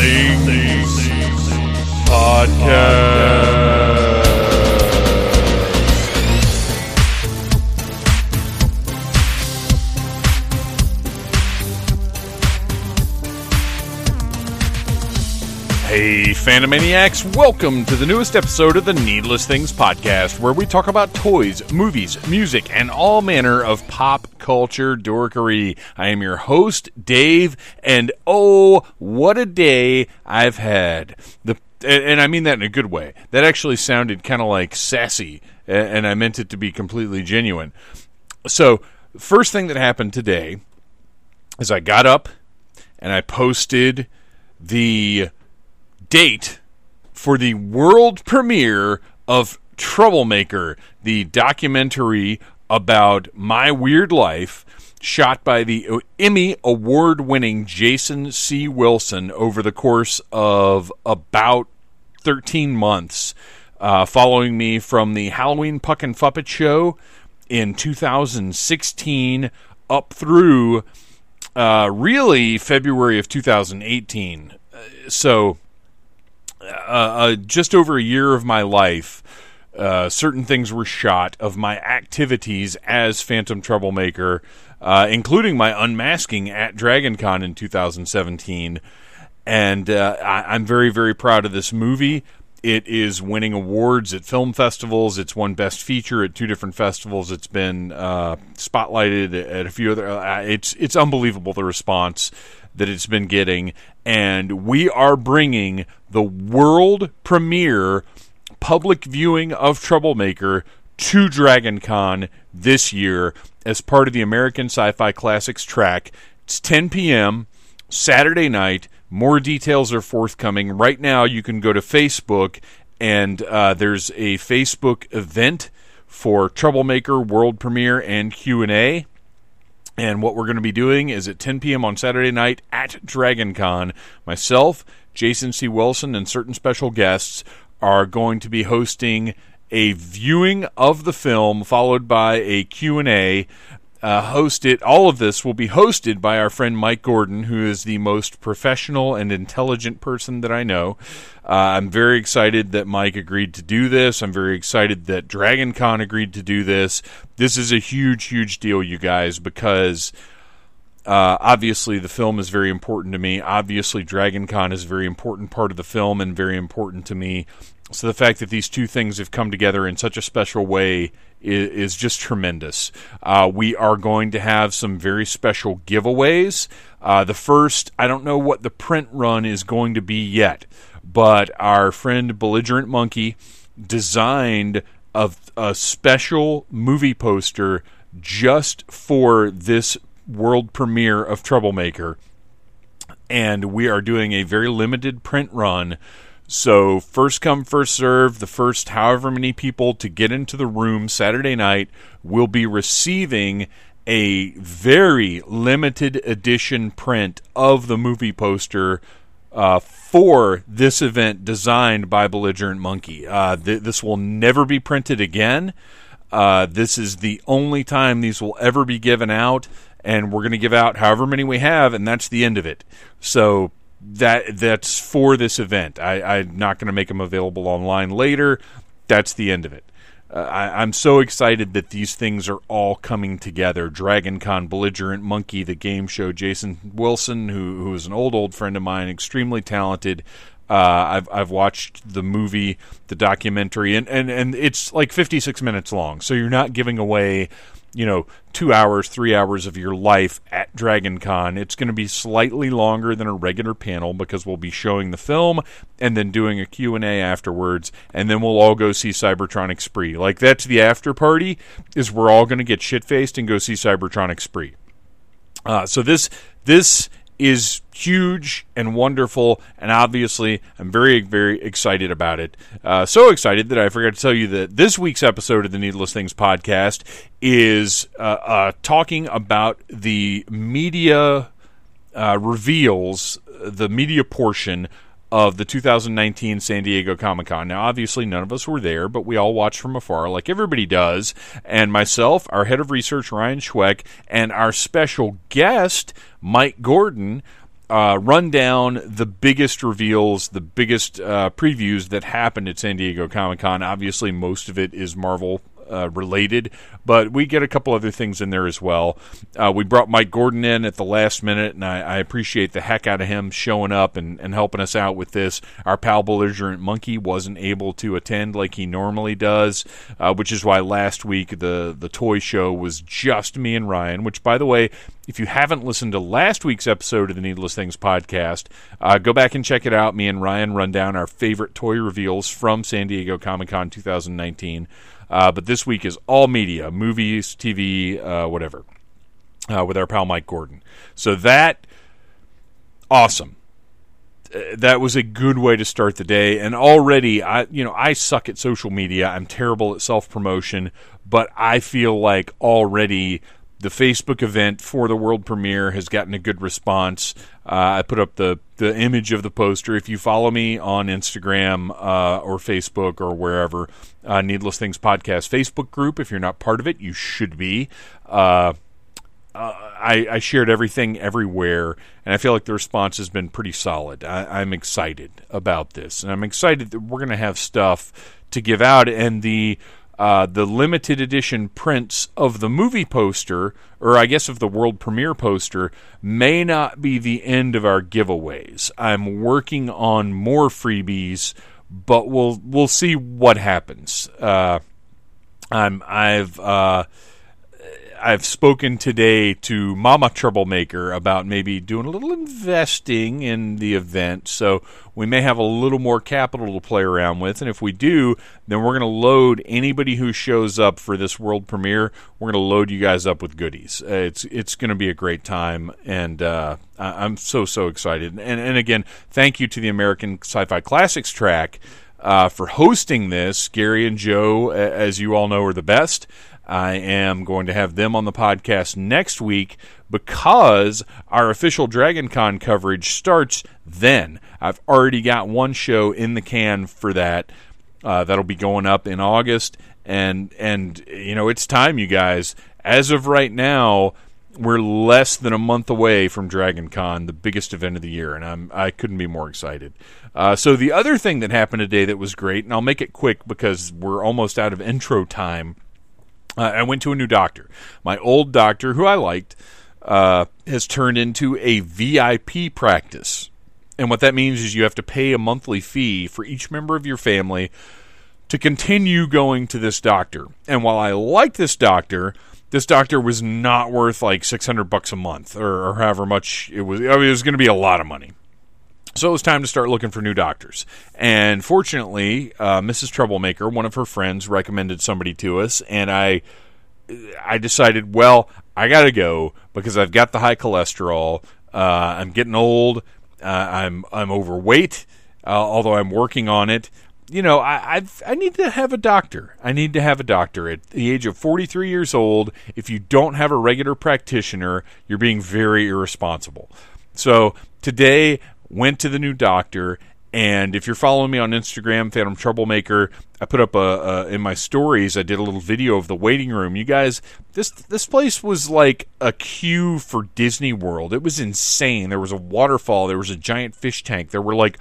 Things Podcast. Phantomaniacs, welcome to the newest episode of the Needless Things Podcast, where we talk about toys, movies, music, and all manner of pop culture dorkery. I am your host, Dave, and oh, what a day I've had. The and I mean that in a good way. That actually sounded kind of like sassy, and I meant it to be completely genuine. So, first thing that happened today is I got up and I posted the date for the world premiere of Troublemaker, the documentary about my weird life, shot by the Emmy award winning Jason C. Wilson over the course of about 13 months, uh, following me from the Halloween Puck and Fuppet show in 2016 up through uh, really February of 2018. Uh, so uh, uh, just over a year of my life, uh, certain things were shot of my activities as Phantom Troublemaker, uh, including my unmasking at DragonCon in 2017. And uh, I, am very, very proud of this movie. It is winning awards at film festivals. It's won Best Feature at two different festivals. It's been uh, spotlighted at a few other. it's it's unbelievable the response that it's been getting, and we are bringing the world premiere public viewing of Troublemaker to DragonCon this year as part of the American Sci-Fi Classics track. It's 10 p.m. Saturday night. More details are forthcoming. Right now, you can go to Facebook, and uh, there's a Facebook event for Troublemaker World Premiere and Q and A. And what we're going to be doing is at 10 p.m. on Saturday night at DragonCon, myself, Jason C. Wilson, and certain special guests are going to be hosting a viewing of the film followed by a Q&A uh, hosted all of this will be hosted by our friend Mike Gordon who is the most professional and intelligent person that I know. Uh, I'm very excited that Mike agreed to do this. I'm very excited that Dragon Con agreed to do this. This is a huge huge deal you guys because uh, obviously the film is very important to me. Obviously Dragon Con is a very important part of the film and very important to me. So the fact that these two things have come together in such a special way is, is just tremendous. Uh, we are going to have some very special giveaways. Uh, the first, I don't know what the print run is going to be yet, but our friend Belligerent Monkey designed a, a special movie poster just for this world premiere of Troublemaker. And we are doing a very limited print run so, first come, first serve, the first however many people to get into the room Saturday night will be receiving a very limited edition print of the movie poster uh, for this event designed by Belligerent Monkey. Uh, th- this will never be printed again. Uh, this is the only time these will ever be given out, and we're going to give out however many we have, and that's the end of it. So that that's for this event. I, I'm not going to make them available online later. That's the end of it. Uh, I, am so excited that these things are all coming together. Dragon Con, Belligerent Monkey, the game show, Jason Wilson, who who is an old old friend of mine, extremely talented. Uh, I've I've watched the movie, the documentary, and, and, and it's like 56 minutes long. So you're not giving away you know, two hours, three hours of your life at Dragon Con. It's going to be slightly longer than a regular panel because we'll be showing the film and then doing a Q&A afterwards, and then we'll all go see Cybertronic Spree. Like, that's the after party, is we're all going to get shit-faced and go see Cybertronic Spree. Uh, so this this is huge and wonderful, and obviously, I'm very, very excited about it. Uh, so excited that I forgot to tell you that this week's episode of the Needless Things podcast is uh, uh, talking about the media uh, reveals, the media portion of the 2019 San Diego Comic Con. Now, obviously, none of us were there, but we all watched from afar, like everybody does. And myself, our head of research, Ryan Schweck, and our special guest, Mike Gordon, uh, run down the biggest reveals, the biggest uh, previews that happened at San Diego Comic Con. Obviously, most of it is Marvel uh, related, but we get a couple other things in there as well. Uh, we brought Mike Gordon in at the last minute, and I, I, appreciate the heck out of him showing up and, and helping us out with this. Our pal Belligerent Monkey wasn't able to attend like he normally does, uh, which is why last week the, the toy show was just me and Ryan, which, by the way, if you haven't listened to last week's episode of the Needless Things podcast, uh, go back and check it out. Me and Ryan run down our favorite toy reveals from San Diego Comic Con 2019. Uh, but this week is all media, movies, TV, uh, whatever, uh, with our pal Mike Gordon. So that, awesome. Uh, that was a good way to start the day. And already, I you know I suck at social media. I'm terrible at self promotion, but I feel like already the Facebook event for the world premiere has gotten a good response. Uh, I put up the the image of the poster. If you follow me on Instagram uh, or Facebook or wherever, uh, Needless Things Podcast Facebook group. If you're not part of it, you should be. Uh, uh, I, I, shared everything everywhere, and I feel like the response has been pretty solid. I, I'm excited about this, and I'm excited that we're going to have stuff to give out. And the uh, the limited edition prints of the movie poster, or I guess of the world premiere poster, may not be the end of our giveaways. I'm working on more freebies, but we'll we'll see what happens. Uh, I'm I've uh, I've spoken today to Mama Troublemaker about maybe doing a little investing in the event. So we may have a little more capital to play around with. And if we do, then we're going to load anybody who shows up for this world premiere. We're going to load you guys up with goodies. Uh, it's it's going to be a great time, and uh, I'm so so excited. And and again, thank you to the American Sci-Fi Classics track. Uh, for hosting this, Gary and Joe, as you all know, are the best. I am going to have them on the podcast next week because our official Dragon Con coverage starts then. I've already got one show in the can for that. Uh, that'll be going up in August, and and you know it's time, you guys. As of right now, we're less than a month away from Dragon Con, the biggest event of the year, and I'm I couldn't be more excited. Uh, so the other thing that happened today that was great, and I'll make it quick because we're almost out of intro time uh, I went to a new doctor. My old doctor, who I liked, uh, has turned into a VIP practice. And what that means is you have to pay a monthly fee for each member of your family to continue going to this doctor. And while I like this doctor, this doctor was not worth like 600 bucks a month or, or however much it was. I mean, it was going to be a lot of money. So it was time to start looking for new doctors. And fortunately, uh, Mrs. Troublemaker, one of her friends, recommended somebody to us, and I, I decided, well, I got to go because I've got the high cholesterol. Uh, I'm getting old. Uh, I'm I'm overweight. Uh, although I'm working on it. You know, I I've, I need to have a doctor. I need to have a doctor at the age of 43 years old. If you don't have a regular practitioner, you're being very irresponsible. So today went to the new doctor. And if you're following me on Instagram, Phantom Troublemaker, I put up a, a, in my stories. I did a little video of the waiting room. You guys, this this place was like a queue for Disney World. It was insane. There was a waterfall. There was a giant fish tank. There were like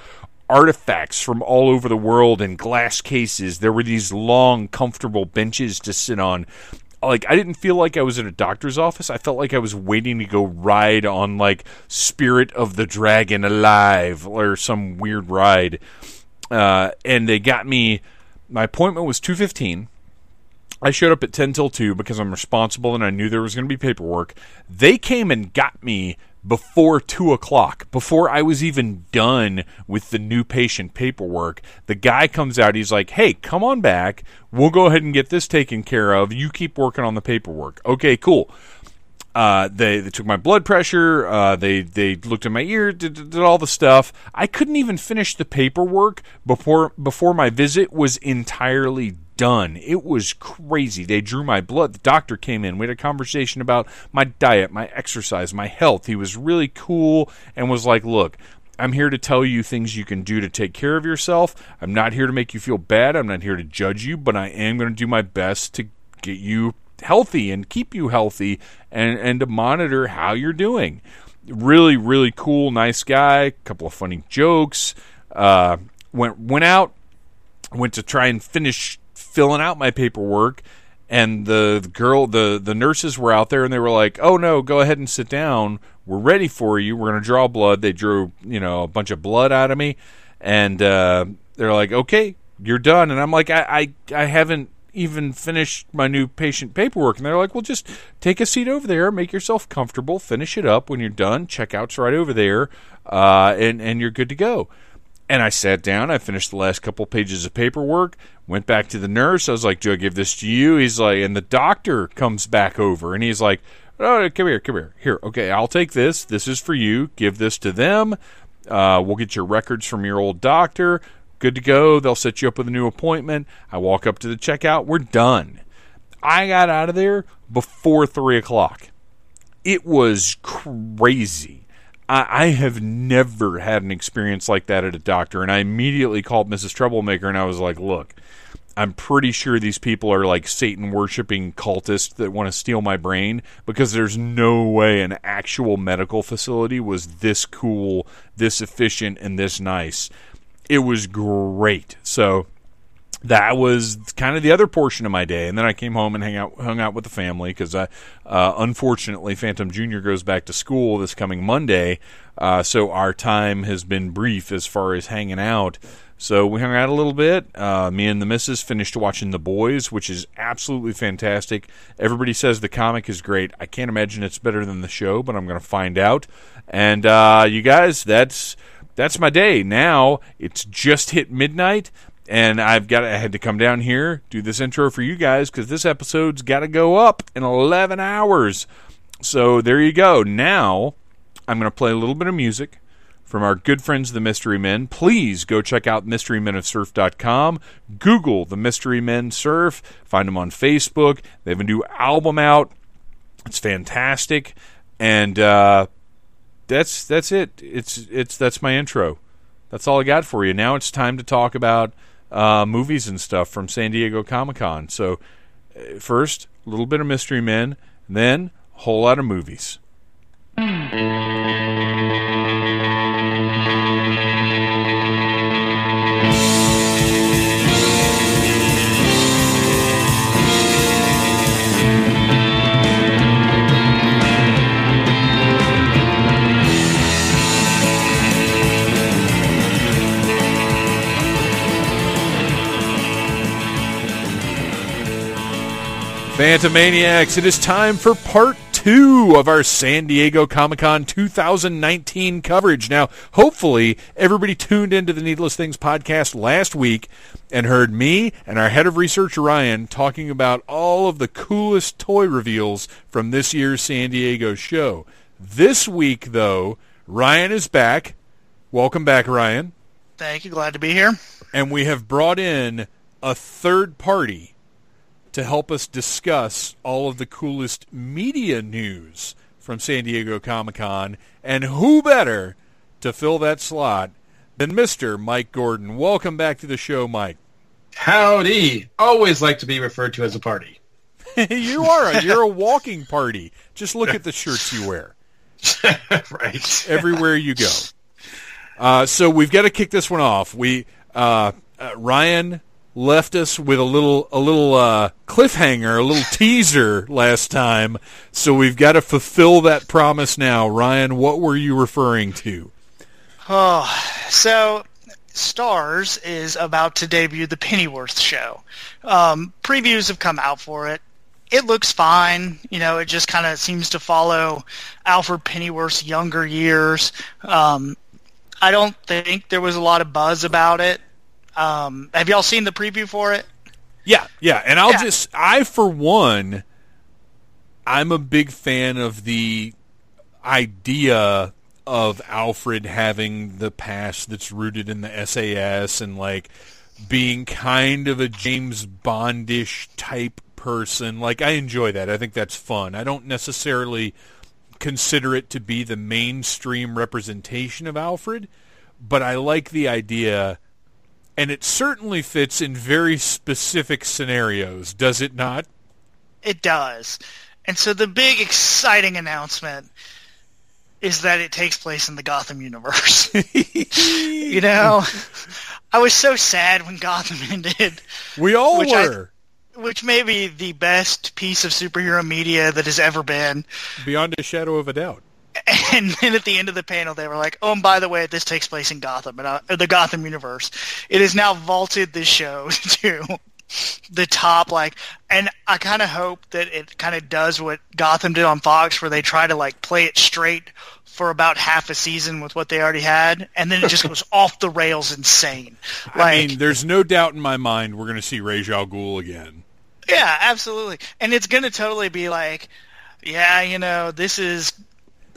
artifacts from all over the world in glass cases. There were these long, comfortable benches to sit on like I didn't feel like I was in a doctor's office. I felt like I was waiting to go ride on like Spirit of the Dragon Alive or some weird ride. Uh, and they got me. My appointment was two fifteen. I showed up at ten till two because I'm responsible and I knew there was going to be paperwork. They came and got me before two o'clock, before I was even done with the new patient paperwork, the guy comes out. He's like, "Hey, come on back. We'll go ahead and get this taken care of. You keep working on the paperwork." Okay, cool. Uh, they, they took my blood pressure. Uh, they they looked at my ear, did, did, all the stuff. I couldn't even finish the paperwork before before my visit was entirely done. It was crazy. They drew my blood. The doctor came in. We had a conversation about my diet, my exercise, my health. He was really cool and was like, "Look, I'm here to tell you things you can do to take care of yourself. I'm not here to make you feel bad. I'm not here to judge you, but I am going to do my best to get you healthy and keep you healthy and and to monitor how you're doing." really, really cool, nice guy. A couple of funny jokes. Uh, went went out, went to try and finish filling out my paperwork, and the, girl, the the nurses were out there, and they were like, "Oh no, go ahead and sit down. We're ready for you. We're going to draw blood." They drew, you know, a bunch of blood out of me, and uh, they're like, "Okay, you're done." And I'm like, "I, I, I haven't." even finished my new patient paperwork and they're like well just take a seat over there make yourself comfortable finish it up when you're done checkout's right over there uh, and and you're good to go and I sat down. I finished the last couple pages of paperwork. Went back to the nurse. I was like, "Do I give this to you?" He's like, and the doctor comes back over, and he's like, "Oh, come here, come here, here. Okay, I'll take this. This is for you. Give this to them. Uh, we'll get your records from your old doctor. Good to go. They'll set you up with a new appointment." I walk up to the checkout. We're done. I got out of there before three o'clock. It was crazy. I, I have never had an experience like that at a doctor, and I immediately called Mrs. Troublemaker and I was like, "Look, I'm pretty sure these people are like Satan worshiping cultists that want to steal my brain because there's no way an actual medical facility was this cool, this efficient, and this nice. It was great. So that was kind of the other portion of my day, and then I came home and hang out, hung out with the family because uh, unfortunately, Phantom Junior goes back to school this coming Monday, uh, so our time has been brief as far as hanging out. So we hung out a little bit. Uh, me and the missus finished watching The Boys, which is absolutely fantastic. Everybody says the comic is great. I can't imagine it's better than the show, but I'm going to find out. And uh, you guys, that's that's my day. Now it's just hit midnight and I've got I had to come down here do this intro for you guys because this episode's got to go up in 11 hours. So there you go. Now I'm going to play a little bit of music from our good friends the Mystery Men. Please go check out mysterymenofsurf.com. Google the Mystery Men Surf. Find them on Facebook. They have a new album out. It's fantastic, and uh, that's that's it. It's it's that's my intro. That's all I got for you. Now it's time to talk about uh, movies and stuff from San Diego Comic Con. So, uh, first, a little bit of Mystery Men, then a whole lot of movies. Phantomaniacs, it is time for part two of our San Diego Comic Con 2019 coverage. Now, hopefully, everybody tuned into the Needless Things podcast last week and heard me and our head of research, Ryan, talking about all of the coolest toy reveals from this year's San Diego show. This week, though, Ryan is back. Welcome back, Ryan. Thank you. Glad to be here. And we have brought in a third party to help us discuss all of the coolest media news from San Diego Comic Con. And who better to fill that slot than Mr. Mike Gordon? Welcome back to the show, Mike. Howdy. Always like to be referred to as a party. you are. A, you're a walking party. Just look at the shirts you wear. right. Everywhere you go. Uh, so we've got to kick this one off. We uh, uh, Ryan left us with a little a little uh, cliffhanger, a little teaser last time. So we've got to fulfill that promise now. Ryan, what were you referring to? Oh, so Starz is about to debut the Pennyworth show. Um, previews have come out for it. It looks fine. You know, it just kind of seems to follow Alfred Pennyworth's younger years. Um, I don't think there was a lot of buzz about it. Um, have y'all seen the preview for it? Yeah, yeah. And I'll yeah. just, I for one, I'm a big fan of the idea of Alfred having the past that's rooted in the SAS and like being kind of a James Bondish type person. Like I enjoy that. I think that's fun. I don't necessarily consider it to be the mainstream representation of Alfred, but I like the idea and it certainly fits in very specific scenarios, does it not? It does. And so the big exciting announcement is that it takes place in the Gotham universe. you know, I was so sad when Gotham ended. We all Which I- were. which may be the best piece of superhero media that has ever been. Beyond a shadow of a doubt. And then at the end of the panel, they were like, "Oh, and by the way, this takes place in Gotham, and uh, the Gotham universe. It has now vaulted this show to the top. Like, and I kind of hope that it kind of does what Gotham did on Fox, where they try to like play it straight for about half a season with what they already had, and then it just goes off the rails, insane. Like, I mean, there's no doubt in my mind we're going to see Ra's al Ghul again. Yeah, absolutely. And it's going to totally be like, yeah, you know, this is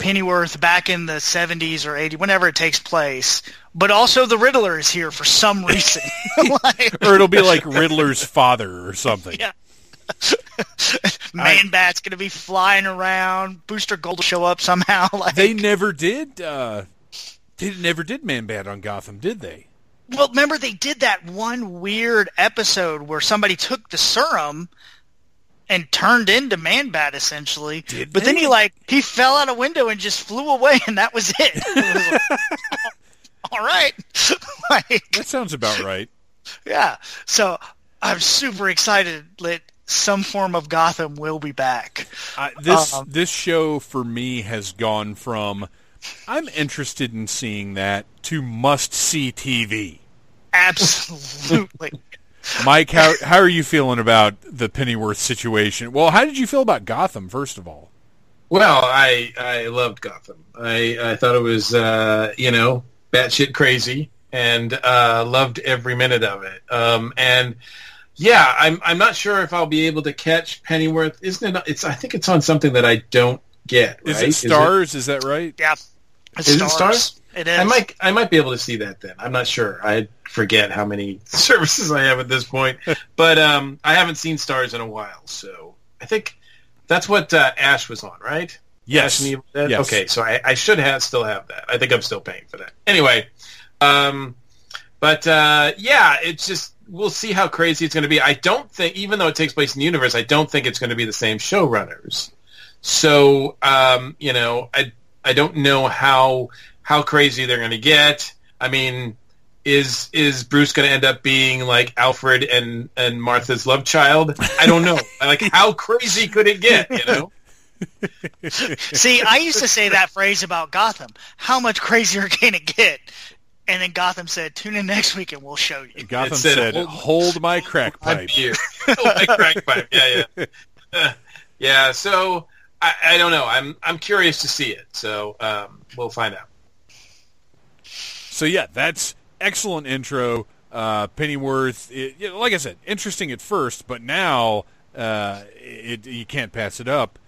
Pennyworth back in the 70s or 80s, whenever it takes place. But also the Riddler is here for some reason. like, Or it'll be like Riddler's father or something. yeah. Man Bat's going to be flying around. Booster Gold will show up somehow. Like, They never did. Uh, they never did Man Bat on Gotham, did they? Well, remember they did that one weird episode where somebody took the serum and turned into Man Bat essentially. Did but then he like he fell out a window and just flew away, and that was it. It was like, All right, like That sounds about right. yeah. So I'm super excited that some form of Gotham will be back. I, this Um, this show for me has gone from I'm interested in seeing that to must see TV. Absolutely. Mike, how how are you feeling about the Pennyworth situation? Well, how did you feel about Gotham first of all? Well, I I loved Gotham. I I thought it was uh, you know batshit crazy, and uh, loved every minute of it. Um, and yeah, I'm I'm not sure if I'll be able to catch Pennyworth. Isn't it? It's I think it's on something that I don't get. Is it Starz? Is that right? yeah. It's Is it Starz? It is. I might I might be able to see that then. I'm not sure. I forget how many services I have at this point, but um, I haven't seen Starz in a while, so I think that's what uh, Ash was on, right? Yes. Ash and Evil Dead? Yes. Okay, so I, I should have still have that. I think I'm still paying for that. Anyway, um, but uh, yeah, it's just we'll see how crazy it's going to be. I don't think, even though it takes place in the universe, I don't think it's going to be the same showrunners. So um, you know, I I don't know how how crazy they're going to get. I mean, is is Bruce going to end up being like Alfred and and Martha's love child? I don't know. like, how crazy could it get? You know. See, I used to say that phrase about Gotham. How much crazier can it get? And then Gotham said, "Tune in next week and we'll show you." Gotham It said, said, "Hold- "Hold my crack pipe." beer. oh, my crack pipe. Yeah, yeah, Uh, yeah. So I, I don't know. I'm I'm curious to see it. So um, we'll find out. So yeah, that's excellent intro. Uh, Pennyworth, it, you know, like I said, interesting at first, but now uh, it, you can't pass it up.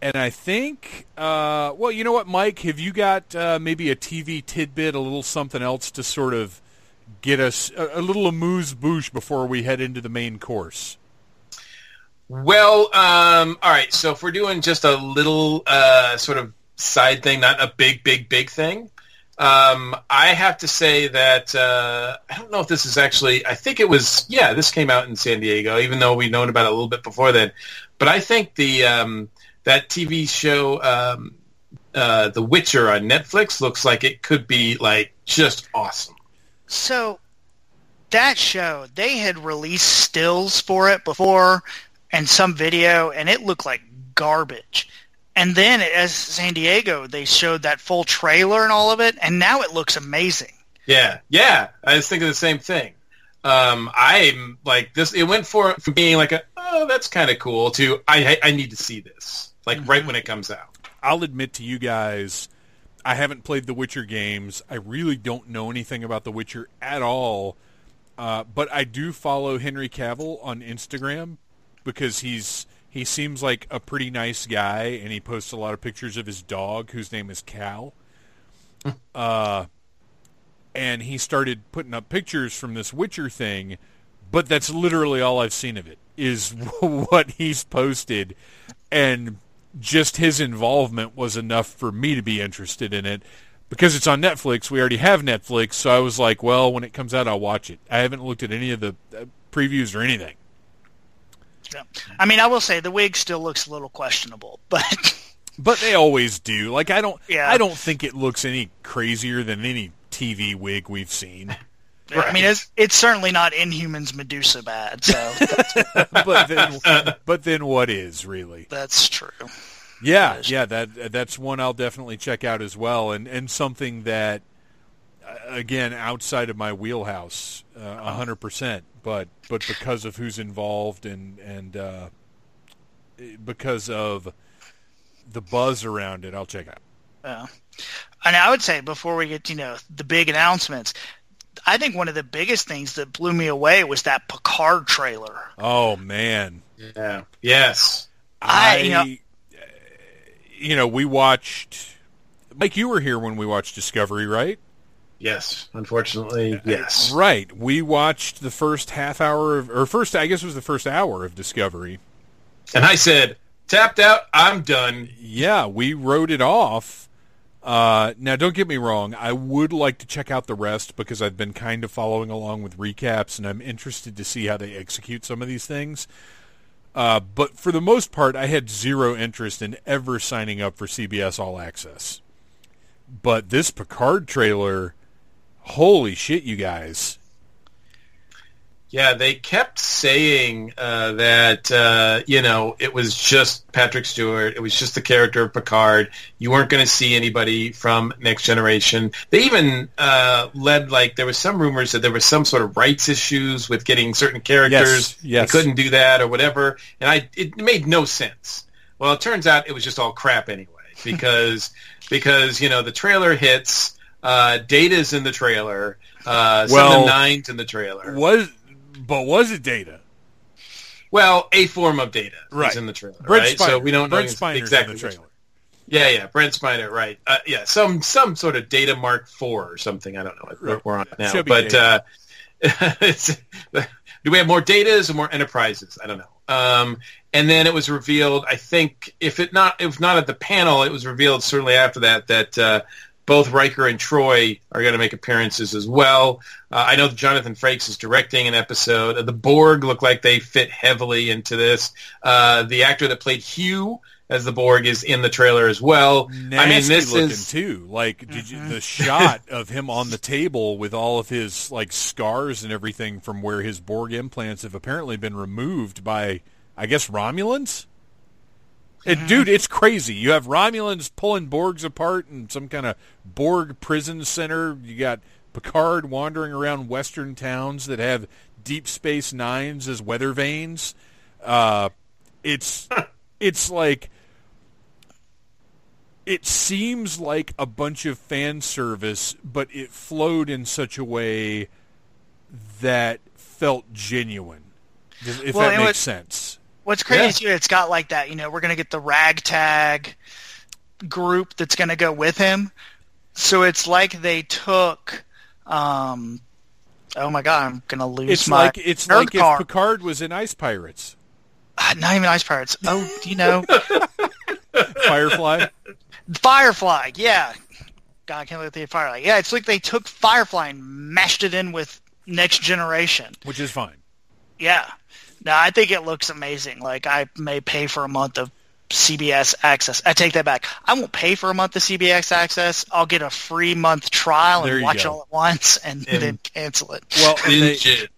And I think, uh, well, you know what, Mike? Have you got uh, maybe a TV tidbit, a little something else to sort of get us a, a little amuse bouche before we head into the main course? Well, um, all right. So if we're doing just a little uh, sort of side thing, not a big, big, big thing, um, I have to say that uh, I don't know if this is actually. I think it was. Yeah, this came out in San Diego, even though we'd known about it a little bit before then. But I think the um, that TV show, um, uh, The Witcher on Netflix, looks like it could be like just awesome. So that show, they had released stills for it before and some video, and it looked like garbage. And then as San Diego, they showed that full trailer and all of it, and now it looks amazing. Yeah, yeah. I was thinking the same thing. Um, I'm like this. It went for from being like a oh that's kind of cool to I I need to see this like right when it comes out. I'll admit to you guys, I haven't played the Witcher games. I really don't know anything about the Witcher at all. Uh, but I do follow Henry Cavill on Instagram because he's he seems like a pretty nice guy, and he posts a lot of pictures of his dog, whose name is Kal. uh, and he started putting up pictures from this Witcher thing, but that's literally all I've seen of it is what he's posted, and just his involvement was enough for me to be interested in it. Because it's on Netflix, we already have Netflix, so I was like, well, when it comes out, I'll watch it. I haven't looked at any of the uh, previews or anything. Yeah. I mean, I will say the wig still looks a little questionable, but But they always do. Like I don't. Yeah. I don't think it looks any crazier than any TV wig we've seen. I mean, it's, it's certainly not Inhumans Medusa bad, so but then, but then what is really? that's true. Yeah, Yes. yeah. That that's one I'll definitely check out as well, and and something that uh, again outside of my wheelhouse, uh, a hundred percent. But but because of who's involved and and uh, because of the buzz around it, I'll check it out. Yeah. And I would say before we get to, you know, the big announcements, I think one of the biggest things that blew me away was that Picard trailer. Oh man, Yeah. Yes. I- I, you know- you know, we watched. Mike, you were here when we watched Discovery, right? Yes. Unfortunately, yes. Right. We watched the first half hour of, or first, I guess it was the first hour of Discovery. And I said, tapped out. I'm done. Yeah, we wrote it off. Uh, now, don't get me wrong. I would like to check out the rest because I've been kind of following along with recaps, and I'm interested to see how they execute some of these things. Uh, but for the most part, I had zero interest in ever signing up for CBS All Access. But this Picard trailer, holy shit, you guys! Yeah, they kept saying uh, that uh, you know it was just Patrick Stewart. It was just the character of Picard. You weren't going to see anybody from Next Generation. They even uh, led like there was some rumors that there was some sort of rights issues with getting certain characters. Yes, yes. They couldn't do that or whatever, and I it made no sense. Well, it turns out it was just all crap anyway because because you know the trailer hits. Uh, Data's in the trailer. Uh, some of the nines in the trailer. Was but was it Data? Well, a form of data Right. is in the trailer, Brent right? Spiner. So we don't Brent know Spiner's exactly in the trailer. Yeah, yeah, Brent Spiner, right? Uh, yeah, some some sort of data mark four or something. I don't know. what Right. We're on now, but uh, do we have more datas or more enterprises? I don't know. Um, and then it was revealed. I think if it not if not at the panel, it was revealed certainly after that that uh, both Riker and Troi are going to make appearances as well. Uh, I know that Jonathan Frakes is directing an episode. The Borg look like they fit heavily into this. Uh, the actor that played Hugh as the Borg is in the trailer as well. Nasty I mean, this looking is too. Like did you, the shot of him on the table with all of his like scars and everything from where his Borg implants have apparently been removed by, I guess Romulans. It, dude, it's crazy. You have Romulans pulling Borgs apart in some kind of Borg prison center. You got Picard wandering around Western towns that have Deep Space Nines as weather vanes. Uh, it's it's like it seems like a bunch of fan service, but it flowed in such a way that felt genuine. If Well, that makes what- sense. What's crazy Yeah. too, it's got like that, you know, we're gonna get the ragtag group that's gonna go with him. So it's like they took um oh my god, I'm gonna lose It's my like it's like if. Picard was in Ice Pirates, Ah, not even ice pirates. Oh, you know, Firefly. Firefly, yeah. God, I can't look at the Firefly. Yeah, it's like they took Firefly and mashed it in with Next Generation. which is fine. Yeah. No, I think it looks amazing. Like I may pay for a month of CBS access. I take that back. I won't pay for a month of CBS access. I'll get a free month trial There and you watch it all at once and And- then cancel it. Well, and they, Legit.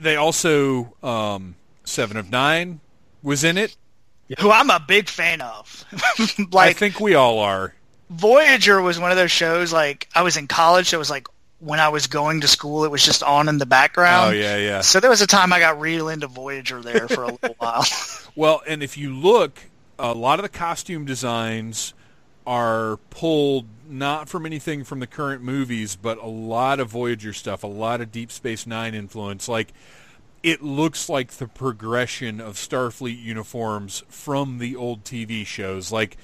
they also um, Seven of Nine was in it. Who I'm a big fan of. like I think we all are. Voyager was one of those shows like I was in college, so it was like when I was going to school it was just on in the background. Oh yeah, yeah. So there was a time I got real into Voyager there for a little while. Well, and if you look, a lot of the costume designs are pulled not from anything from the current movies, but a lot of Voyager stuff, a lot of Deep Space Nine influence. Like, it looks like the progression of Starfleet uniforms from the old TV shows. Like,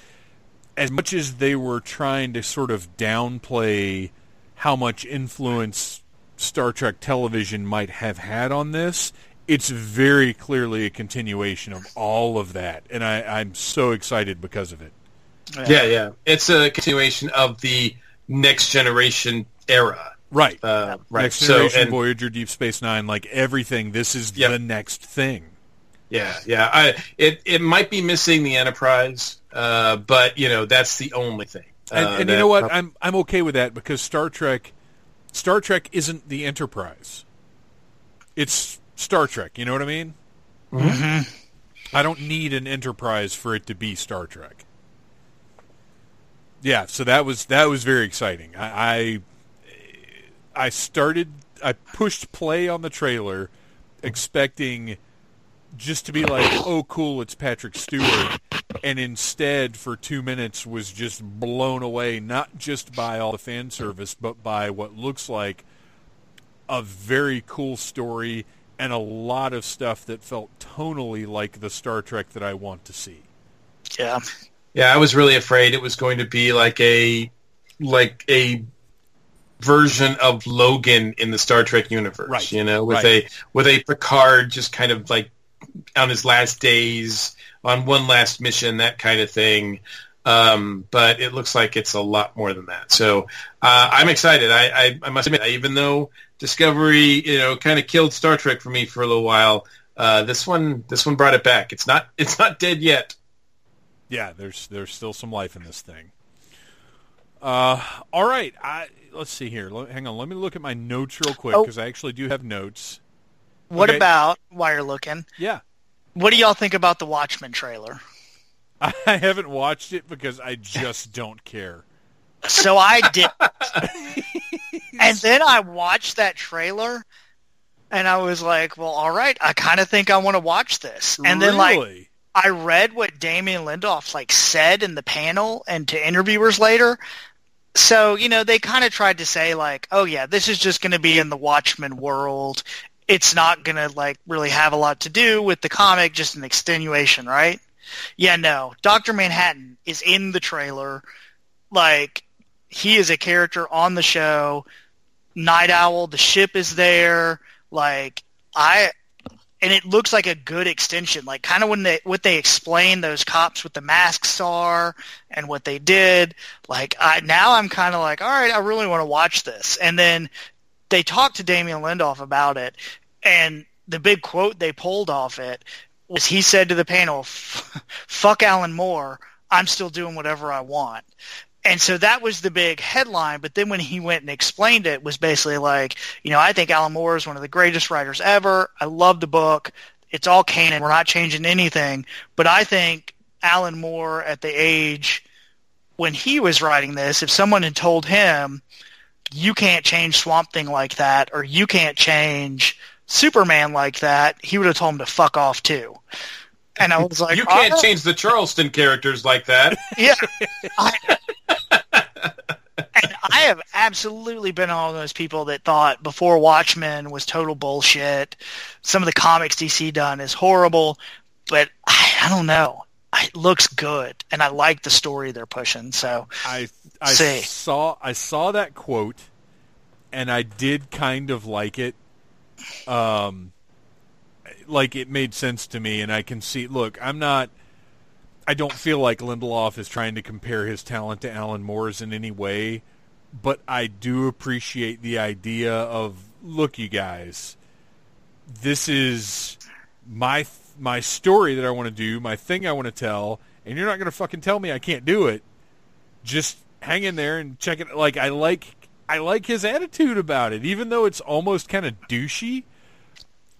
as much as they were trying to sort of downplay how much influence Star Trek television might have had on this, it's very clearly a continuation of all of that, and I, I'm so excited because of it. Yeah, yeah. It's a continuation of the next generation era. Right. Uh, right. Next so, Generation, and, Voyager, Deep Space Nine, like everything, this is Yep. the next thing. yeah, yeah. I, it it might be missing the Enterprise Uh, but you know, that's the only thing. And, Uh, and you know what? I'm I'm okay with that because Star Trek, Star Trek isn't the Enterprise. It's Star Trek. You know what I mean? I don't need an Enterprise for it to be Star Trek. Yeah, so that was that was very exciting. I I, I started I pushed play on the trailer, expecting just to be like, oh cool, it's Patrick Stewart, and instead for two minutes was just blown away, not just by all the fan service, but by what looks like a very cool story and a lot of stuff that felt tonally like the Star Trek that I want to see. Yeah. Yeah, I was really afraid it was going to be like a like a version of Logan in the Star Trek universe. Right, You know, with right. a with a Picard just kind of like on his last days on one last mission, that kind of thing. Um, but it looks like it's a lot more than that. So uh, I'm excited. I, I, I must admit, even though Discovery, you know, kind of killed Star Trek for me for a little while, uh, this one this one brought it back. It's not it's not dead yet. Yeah, there's there's still some life in this thing. Uh, all right, I let's see here. Let, hang on, let me look at my notes real quick Oh. because I actually do have notes. What Okay. about while you're looking? Yeah, What do y'all think about the Watchmen trailer? I haven't watched it because I just don't care. So I did, and then I watched that trailer, and I was like, "Well, all right, I kind of think I want to watch this." And then like I read what Damon Lindelof like said in the panel and to interviewers later. So, you know, they kind of tried to say like, oh yeah, this is just going to be in the Watchmen world. It's not going to like really have a lot to do with the comic, just an extenuation, right? Yeah, no. Dr. Manhattan is in the trailer. Like he is a character on the show. Night Owl, the ship is there. Like I and it looks like a good extension. Like kind of when they what they explain those cops with the masks are and what they did. Like I now I'm kind of like, all right, I really want to watch this. And then they talked to Damon Lindelof about it, and the big quote they pulled off it was he said to the panel, "Fuck Alan Moore, I'm still doing whatever I want." And so that was the big headline. But then when he went and explained it was basically like, you know, I think Alan Moore is one of the greatest writers ever. I love the book. It's all canon. We're not changing anything. But I think Alan Moore at the age when he was writing this, if someone had told him, you can't change Swamp Thing like that, or you can't change Superman like that, he would have told him to fuck off too. And I was like, you can't "Oh, change the Charlton characters like that. yeah. I, and I have absolutely been one of those people that thought before Watchmen was total bullshit. Some of the comics DC done is horrible, but I, I don't know. It looks good, and I like the story they're pushing. So I I See. saw I saw that quote, and I did kind of like it. Um, like it made sense to me, and I can see. Look, I'm not. I don't feel like Lindelof is trying to compare his talent to Alan Moore's in any way, but I do appreciate the idea of look, you guys, this is my my story that I want to do, my thing I want to tell, and you're not going to fucking tell me I can't do it. Just hang in there and check it. Like I like I like his attitude about it, even though it's almost kind of douchey.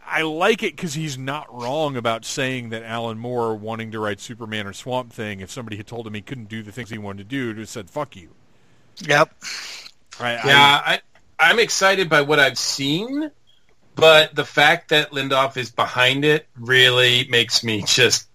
I like it because he's not wrong about saying that Alan Moore wanting to write Superman or Swamp Thing, if somebody had told him he couldn't do the things he wanted to do, would have said "fuck you." yep, I, Yeah, I, I'm excited by what I've seen, but the fact that Lindelof is behind it really makes me just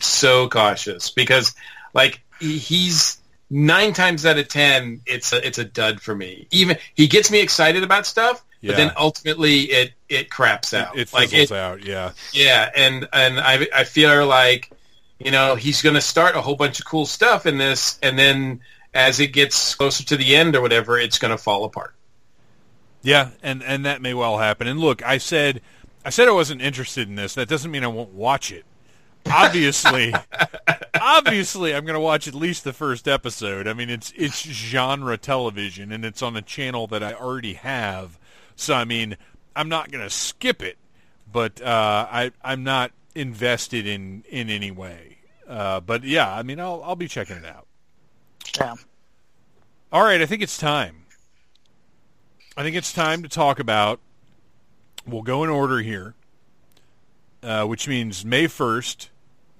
so cautious because, like, he's nine times out of ten, it's a it's a dud for me. Even he gets me excited about stuff, Yeah. but then ultimately it it craps out. it, it like fizzles it, out. Yeah, yeah, and and I I feel like you know he's going to start a whole bunch of cool stuff in this, and then as it gets closer to the end or whatever, it's going to fall apart. Yeah, and and that may well happen. And look, I said I said I wasn't interested in this. That doesn't mean I won't watch it. Obviously, obviously, I'm going to watch at least the first episode. I mean, it's it's genre television, and it's on a channel that I already have. So I mean, I'm not going to skip it, but uh, I I'm not invested in in any way. Uh, but yeah, I mean, I'll I'll be checking it out. Yeah. All right, I think it's time. I think it's time to talk about. We'll go in order here, uh, which means May first,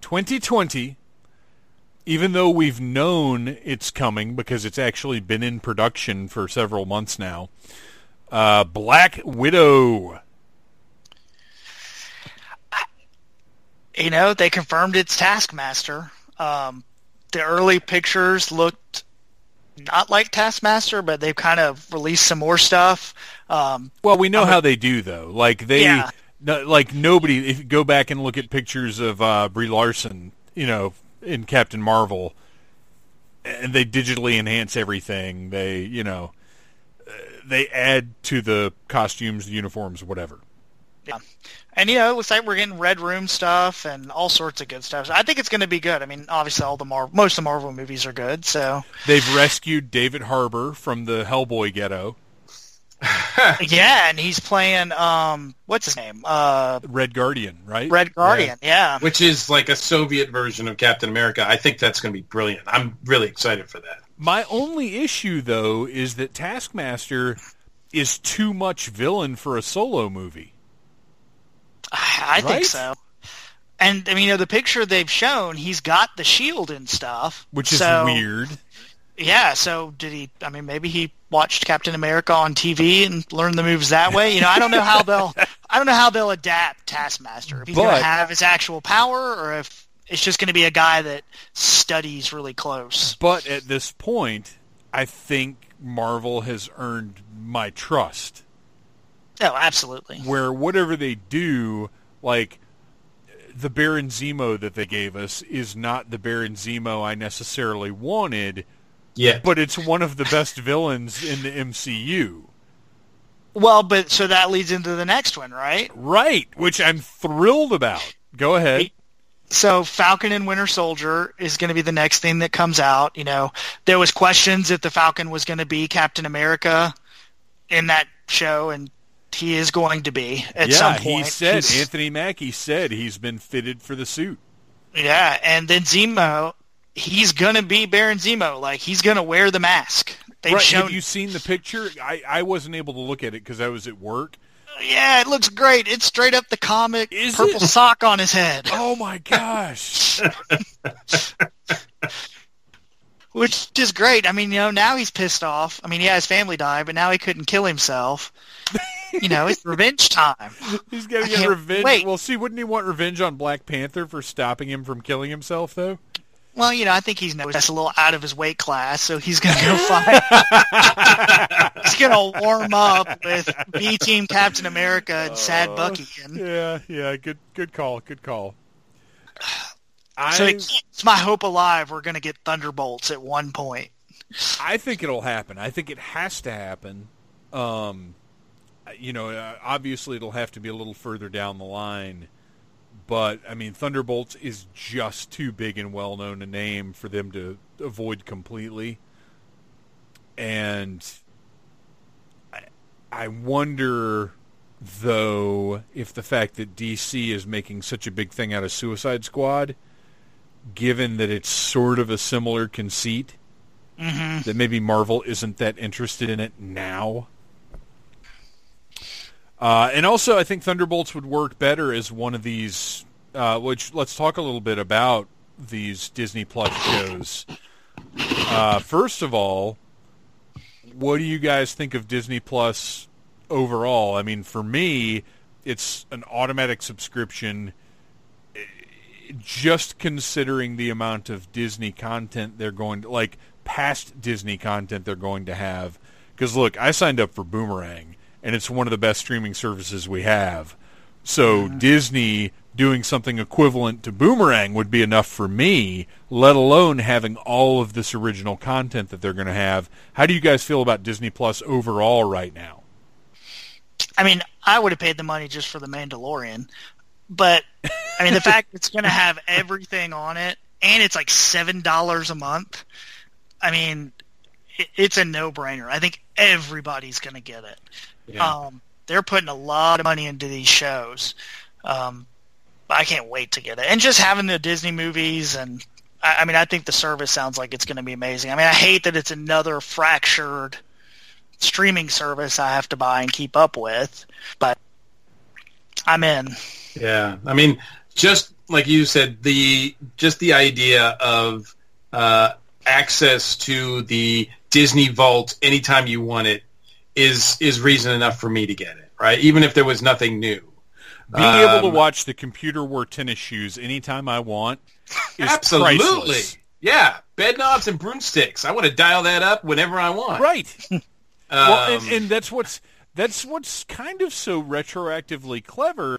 twenty twenty. Even though we've known it's coming because it's actually been in production for several months now, uh, Black Widow. You know, they confirmed it's Taskmaster. Um, the early pictures looked not like Taskmaster, but they've kind of released some more stuff. Um, Well, we know how they do though. Like they, Yeah. no, like nobody. If you go back and look at pictures of uh, Brie Larson, you know, in Captain Marvel, and they digitally enhance everything. They, you know, uh, they add to the costumes, the uniforms, whatever. And you know, it looks like we're getting Red Room stuff and all sorts of good stuff. So I think it's going to be good. I mean, obviously, all the Mar- most of the Marvel movies are good. So They've rescued David Harbour from the Hellboy ghetto. yeah, and he's playing um, what's his name? Uh, Red Guardian, right? Red Guardian. Yeah. Which is like a Soviet version of Captain America. I think that's going to be brilliant. I'm really excited for that. My only issue, though, is that Taskmaster is too much villain for a solo movie. I think Right? so. And I mean, you know, the picture they've shown, he's got the shield and stuff, which is So, weird. Yeah. So did he? I mean, maybe he watched Captain America on TV and learned the moves that way. You know, I don't know how they'll. I don't know how they'll adapt Taskmaster. If he's going to have his actual power, or if it's just going to be a guy that studies really close. But at this point, I think Marvel has earned my trust. Oh, absolutely. Where whatever they do, like the Baron Zemo that they gave us is not the Baron Zemo I necessarily wanted, Yeah. but it's one of the best villains in the MCU. Well, but so that leads into the next one, right? Right, which I'm thrilled about. Go ahead. so Falcon and Winter Soldier is going to be the next thing that comes out. You know, there was questions if the Falcon was going to be Captain America in that show, and he is going to be at yeah, some point. he said He's- Anthony Mackie said he's been fitted for the suit. yeah, and then Zemo, he's going to be Baron Zemo. Like he's going to wear the mask. They've Right, shown. have you seen the picture? I, I wasn't able to look at it because I was at work. yeah, it looks great. It's straight up the comic Is purple it? sock on his head, Oh my gosh! which is great. I mean, you know, now he's pissed off. I mean, yeah, his family died, but now he couldn't kill himself. You know, it's revenge time. He's gonna get revenge. wait. Well, see, wouldn't he want revenge on Black Panther for stopping him from killing himself, though? Well, you know, I think he's that's a little out of his weight class, so he's gonna go fight. he's gonna warm up with B Team Captain America and Sad Bucky, and Yeah, yeah. Good, good call. Good call. I, so it keeps my hope alive. We're gonna get Thunderbolts at one point. I think it'll happen. I think it has to happen. Um, you know, uh, obviously it'll have to be a little further down the line, but I mean, Thunderbolts is just too big and well known a name for them to avoid completely. And I, I wonder, though, if the fact that DC is making such a big thing out of Suicide Squad, given that it's sort of a similar conceit that maybe Marvel isn't that interested in it now. Uh, and also, I think Thunderbolts would work better as one of these. Uh, which let's talk a little bit about these Disney Plus shows. Uh, first of all, what do you guys think of Disney Plus overall? I mean, for me, it's an automatic subscription. Just considering the amount of Disney content they're going to like past Disney content they're going to have. Because look, I signed up for Boomerang, and it's one of the best streaming services we have. So Disney doing something equivalent to Boomerang would be enough for me, let alone having all of this original content that they're going to have. How do you guys feel about Disney Plus overall right now? I mean, I would have paid the money just for the Mandalorian, but I mean, the fact it's going to have everything on it and it's like seven dollars a month. I mean, it's a no-brainer. I think everybody's going to get it. Yeah. Um, they're putting a lot of money into these shows. Um, I can't wait to get it. And just having the Disney movies and I, I mean, I think the service sounds like it's going to be amazing. I mean, I hate that it's another fractured streaming service I have to buy and keep up with, but I'm in. Yeah, I mean, just like you said, the just the idea of uh, access to the Disney Vault anytime you want it is is reason enough for me to get it, right? Even if there was nothing new. Being um, able to um, watch the computer wear tennis shoes anytime I want is absolutely. Priceless. Yeah, bed knobs and broomsticks. I want to dial that up whenever I want. Right. um, well, and, and that's what's that's what's kind of so retroactively clever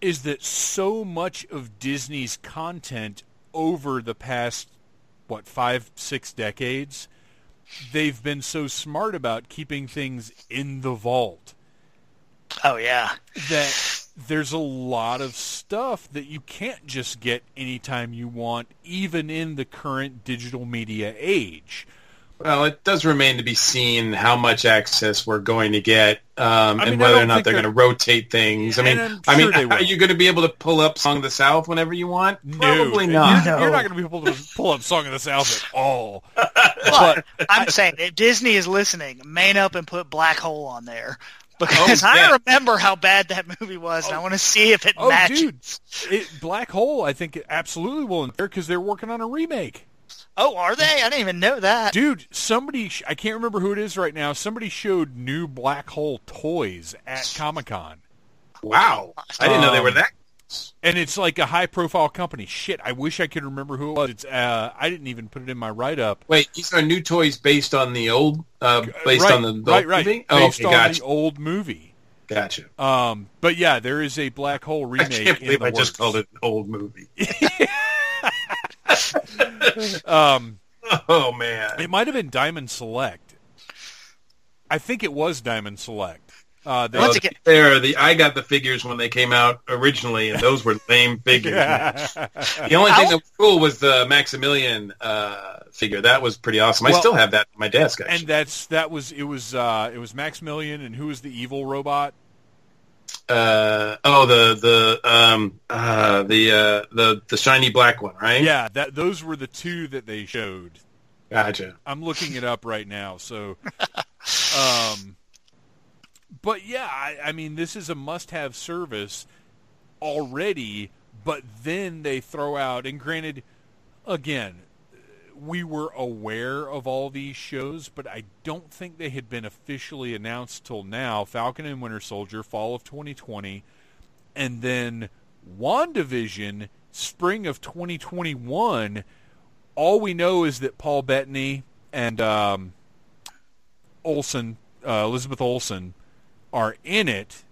is that so much of Disney's content over the past what five six decades they've been so smart about keeping things in the vault. Oh yeah. That there's a lot of stuff that you can't just get anytime you want even in the current digital media age well, it does remain to be seen how much access we're going to get, um, I mean, and whether or not they're going to rotate things. I mean, sure I mean, are you going to be able to pull up "Song of the South" whenever you want? Probably not. You're, you're not going to be able to pull up "Song of the South" at all. but I'm saying, if Disney is listening, man up and put Black Hole on there because oh, I remember how bad that movie was, oh. and I want to see if it oh, matches. Dude, it, Black Hole, I think, it absolutely will in there because they're working on a remake. Oh, are they? I didn't even know that. Dude, somebody, I can't remember who it is right now, somebody showed new black hole toys at Comic-Con. Wow. I didn't um, know they were that. And it's like a high-profile company. Shit, I wish I could remember who it was. It's, uh, I didn't even put it in my write-up. Wait, these are new toys based on the old, uh, based right, on the, the right, right. movie? Oh, based okay, on gotcha. the old movie. Gotcha. Um, but yeah, there is a black hole remake. I can't believe I works. just called it an old movie. um, oh man, it might have been Diamond Select. I think it was Diamond Select. Uh, Once again, there, the I got the figures when they came out originally, and those were lame figures. the only thing that was cool was the Maximilian uh, figure. That was pretty awesome. I still have that on my desk. Actually. And that's that was it was uh, it was Maximilian, and who was the evil robot? Uh, oh the the um uh the uh the the shiny black one, right? Yeah, that those were the two that they showed. Gotcha. I'm looking it up right now. So, um, but yeah, I, I mean, this is a must-have service already. But then they throw out, and granted, again, we were aware of all these shows, but I don't think they had been officially announced till now. Falcon and Winter Soldier, fall of 2020, and then WandaVision, spring of 2021. All we know is that Paul Bettany and um, Olsen, uh, Elizabeth Olsen, are in it.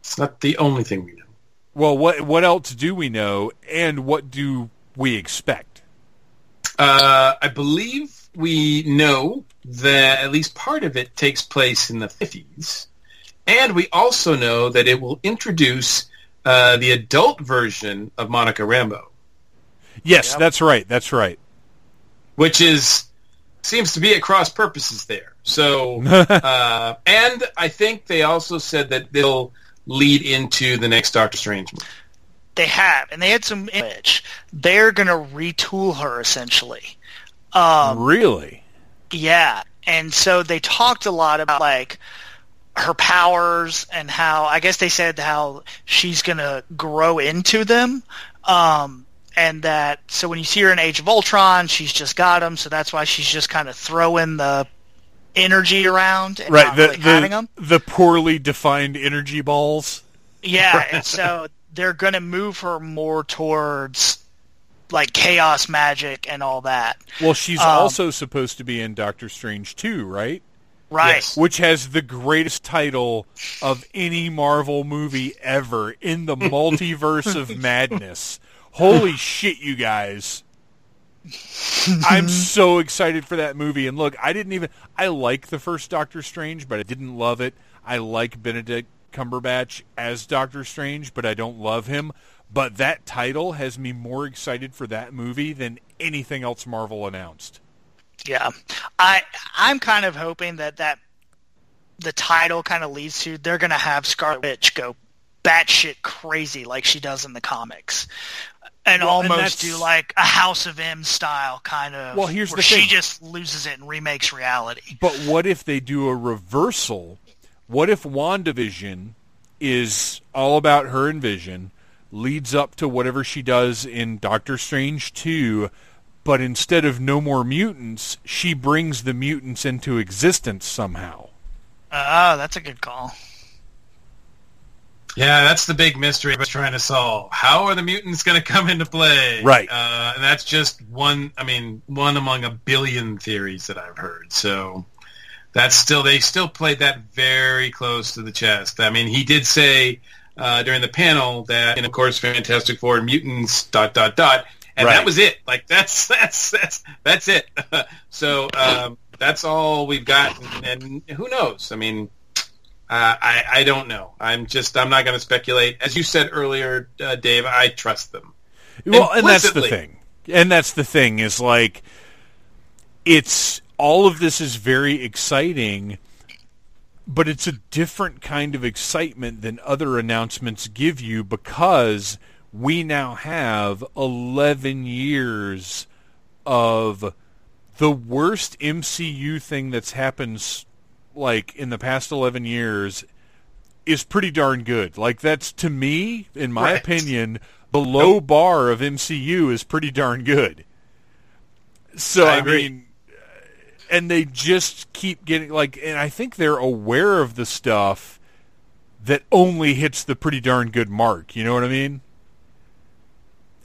It's not the only thing we know. Well, what what else do we know, and what do we expect? Uh, I believe we know that at least part of it takes place in the 50s. And we also know that it will introduce uh, the adult version of Monica Rambeau. Yes, yep. that's right. That's right. Which is seems to be at cross purposes there. So, uh, and I think they also said that they'll lead into the next Doctor Strange movie. They have, and they had some image. They're going to retool her essentially. Um, really? Yeah, and so they talked a lot about like her powers and how I guess they said how she's going to grow into them. Um, and that so when you see her in Age of Ultron, she's just got them, so that's why she's just kind of throwing the energy around and right, the, really the, having them. The poorly defined energy balls. Yeah, and so they're going to move her more towards like chaos magic and all that. Well, she's um, also supposed to be in Doctor Strange 2, right? Right. Yes. Which has the greatest title of any Marvel movie ever in the multiverse of madness. Holy shit, you guys. I'm so excited for that movie. And look, I didn't even I like the first Doctor Strange, but I didn't love it. I like Benedict Cumberbatch as Doctor Strange, but I don't love him. But that title has me more excited for that movie than anything else Marvel announced. Yeah, I I'm kind of hoping that that the title kind of leads to they're going to have Scarlet Witch go batshit crazy like she does in the comics, and Well, almost that's- do like a House of M style kind of. Well, here's where the she thing. just loses it and remakes reality. But what if they do a reversal? What if WandaVision is all about her and Vision, leads up to whatever she does in Doctor Strange 2, but instead of no more mutants, she brings the mutants into existence somehow? Oh, that's a good call. Yeah, that's the big mystery I was trying to solve. How are the mutants going to come into play? Right. Uh, and that's just one, I mean, one among a billion theories that I've heard. So that's still, they still played that very close to the chest. I mean, he did say uh, during the panel that, and of course, Fantastic Four and mutants, dot, dot, dot. And Right. that was it. Like, that's, that's, that's, that's it. so um, that's all we've got. And, and who knows? I mean, uh, I, I don't know. I'm just I'm not going to speculate. As you said earlier, uh, Dave, I trust them. Well, and that's the thing. And that's the thing is like it's all of this is very exciting, but it's a different kind of excitement than other announcements give you because we now have 11 years of the worst MCU thing that's happened like in the past 11 years is pretty darn good. Like that's to me, in my Right. opinion, the low bar of MCU is pretty darn good. So I I, mean, and they just keep getting like, and I think they're aware of the stuff that only hits the pretty darn good mark. You know what I mean?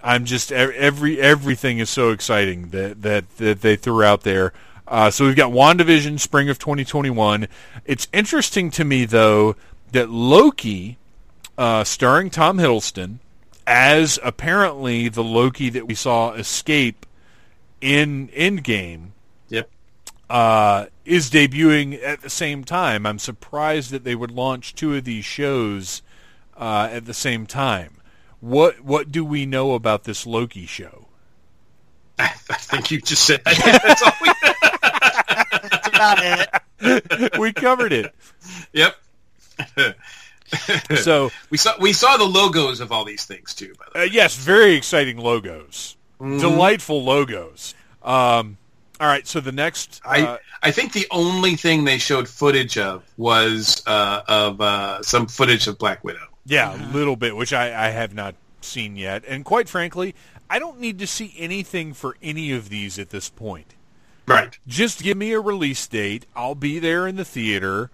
I'm just every everything is so exciting that that that they threw out there. Uh, so we've got WandaVision, spring of 2021. It's interesting to me though that Loki, uh, starring Tom Hiddleston, as apparently the Loki that we saw escape in Endgame. Uh, is debuting at the same time. I'm surprised that they would launch two of these shows uh, at the same time. What what do we know about this Loki show? I think you just said that's all we. That's about it. we covered it. yep. So we saw we saw the logos of all these things too. By the way, uh, yes, very exciting logos, delightful logos. Um, all right, so the next, I uh, I think the only thing they showed footage of was uh, of uh, some footage of Black Widow. yeah, a little bit, which I, I have not seen yet, and quite frankly, I don't need to see anything for any of these at this point. Right. just give me a release date. I'll be there in the theater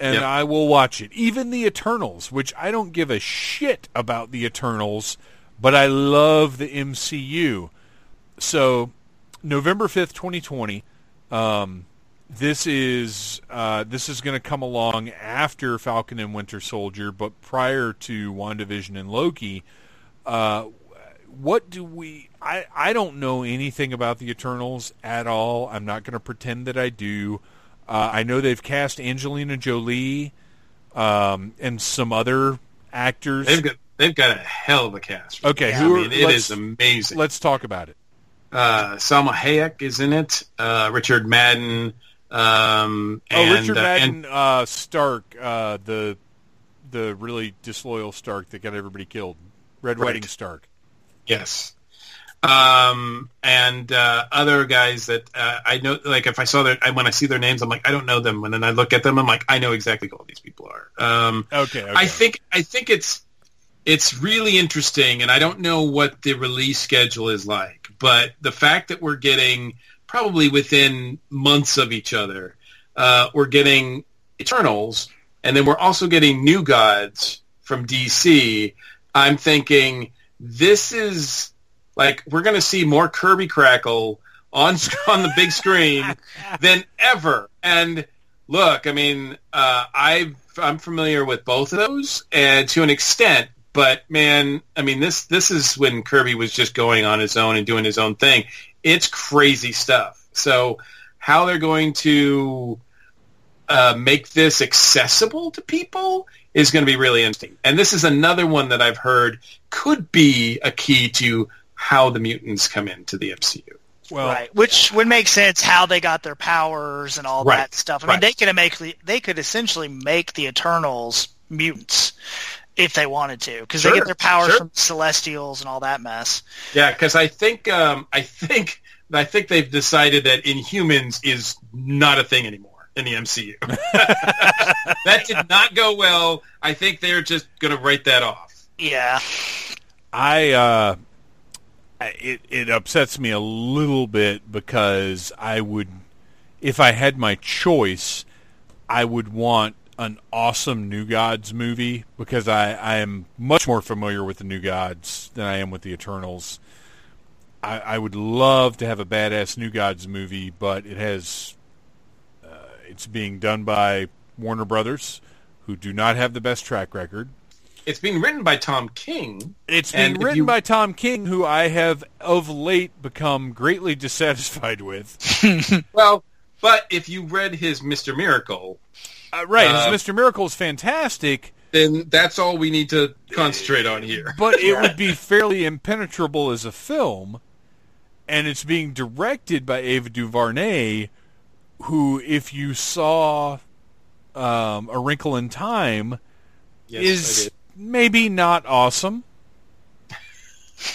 and Yep. I will watch it. Even the Eternals, which I don't give a shit about the Eternals, but I love the MCU. So, November 5th, 2020, um, this is uh, this is going to come along after Falcon and Winter Soldier, but prior to WandaVision and Loki. Uh, what do we I, I don't know anything about the Eternals at all. I'm not going to pretend that I do. Uh, I know they've cast Angelina Jolie um, and some other actors. They've got they've got a hell of a cast. Okay, Yeah, who I mean, it amazing. let's talk about it. Uh, Salma Hayek is in it. Uh, Richard Madden. Um, Oh, and, Richard uh, Madden uh, Stark, uh, the the really disloyal Stark that got everybody killed. Red Right. Wedding Stark. Yes. Um, and uh, other guys that uh, I know, like if I saw their, when I see their names, I'm like, I don't know them. And then I look at them, I'm like, I know exactly who all these people are. Um, Okay, okay. I think, I think it's, it's really interesting, and I don't know what the release schedule is like, but the fact that we're getting probably within months of each other, uh, we're getting Eternals, and then we're also getting New Gods from DC. I'm thinking this is like we're going to see more Kirby Crackle on on the big screen than ever. And look, I mean, uh, I've I'm familiar with both of those, and to an extent. But man, I mean, this this is when Kirby was just going on his own and doing his own thing. It's crazy stuff. So how they're going to uh, make this accessible to people is going to be really interesting. And this is another one that I've heard could be a key to how the mutants come into the MCU. well, right, which would make sense how they got their powers and all Right, that stuff. I mean, they could make they could essentially make the Eternals mutants if they wanted to, because Sure, they get their power sure. from celestials and all that mess. Yeah, because I think um, I think I think they've decided that Inhumans is not a thing anymore in the MCU. that did not go well. I think they're just going to write that off. Yeah, I uh, I- it it upsets me a little bit because I would, if I had my choice, I would want an awesome New Gods movie because I I am much more familiar with the New Gods than I am with the Eternals. I, I would love to have a badass New Gods movie, but it has uh, it's being done by Warner Brothers, who do not have the best track record. It's being written by Tom King. It's being written you- by Tom King, who I have of late become greatly dissatisfied with. Well, but if you read his Mr. Miracle, Uh, right, Uh, Mr. Miracle is fantastic, then that's all we need to concentrate on here. but it would be fairly impenetrable as a film, and it's being directed by Ava DuVernay, who, if you saw um, A Wrinkle in Time, Yes, is maybe not awesome.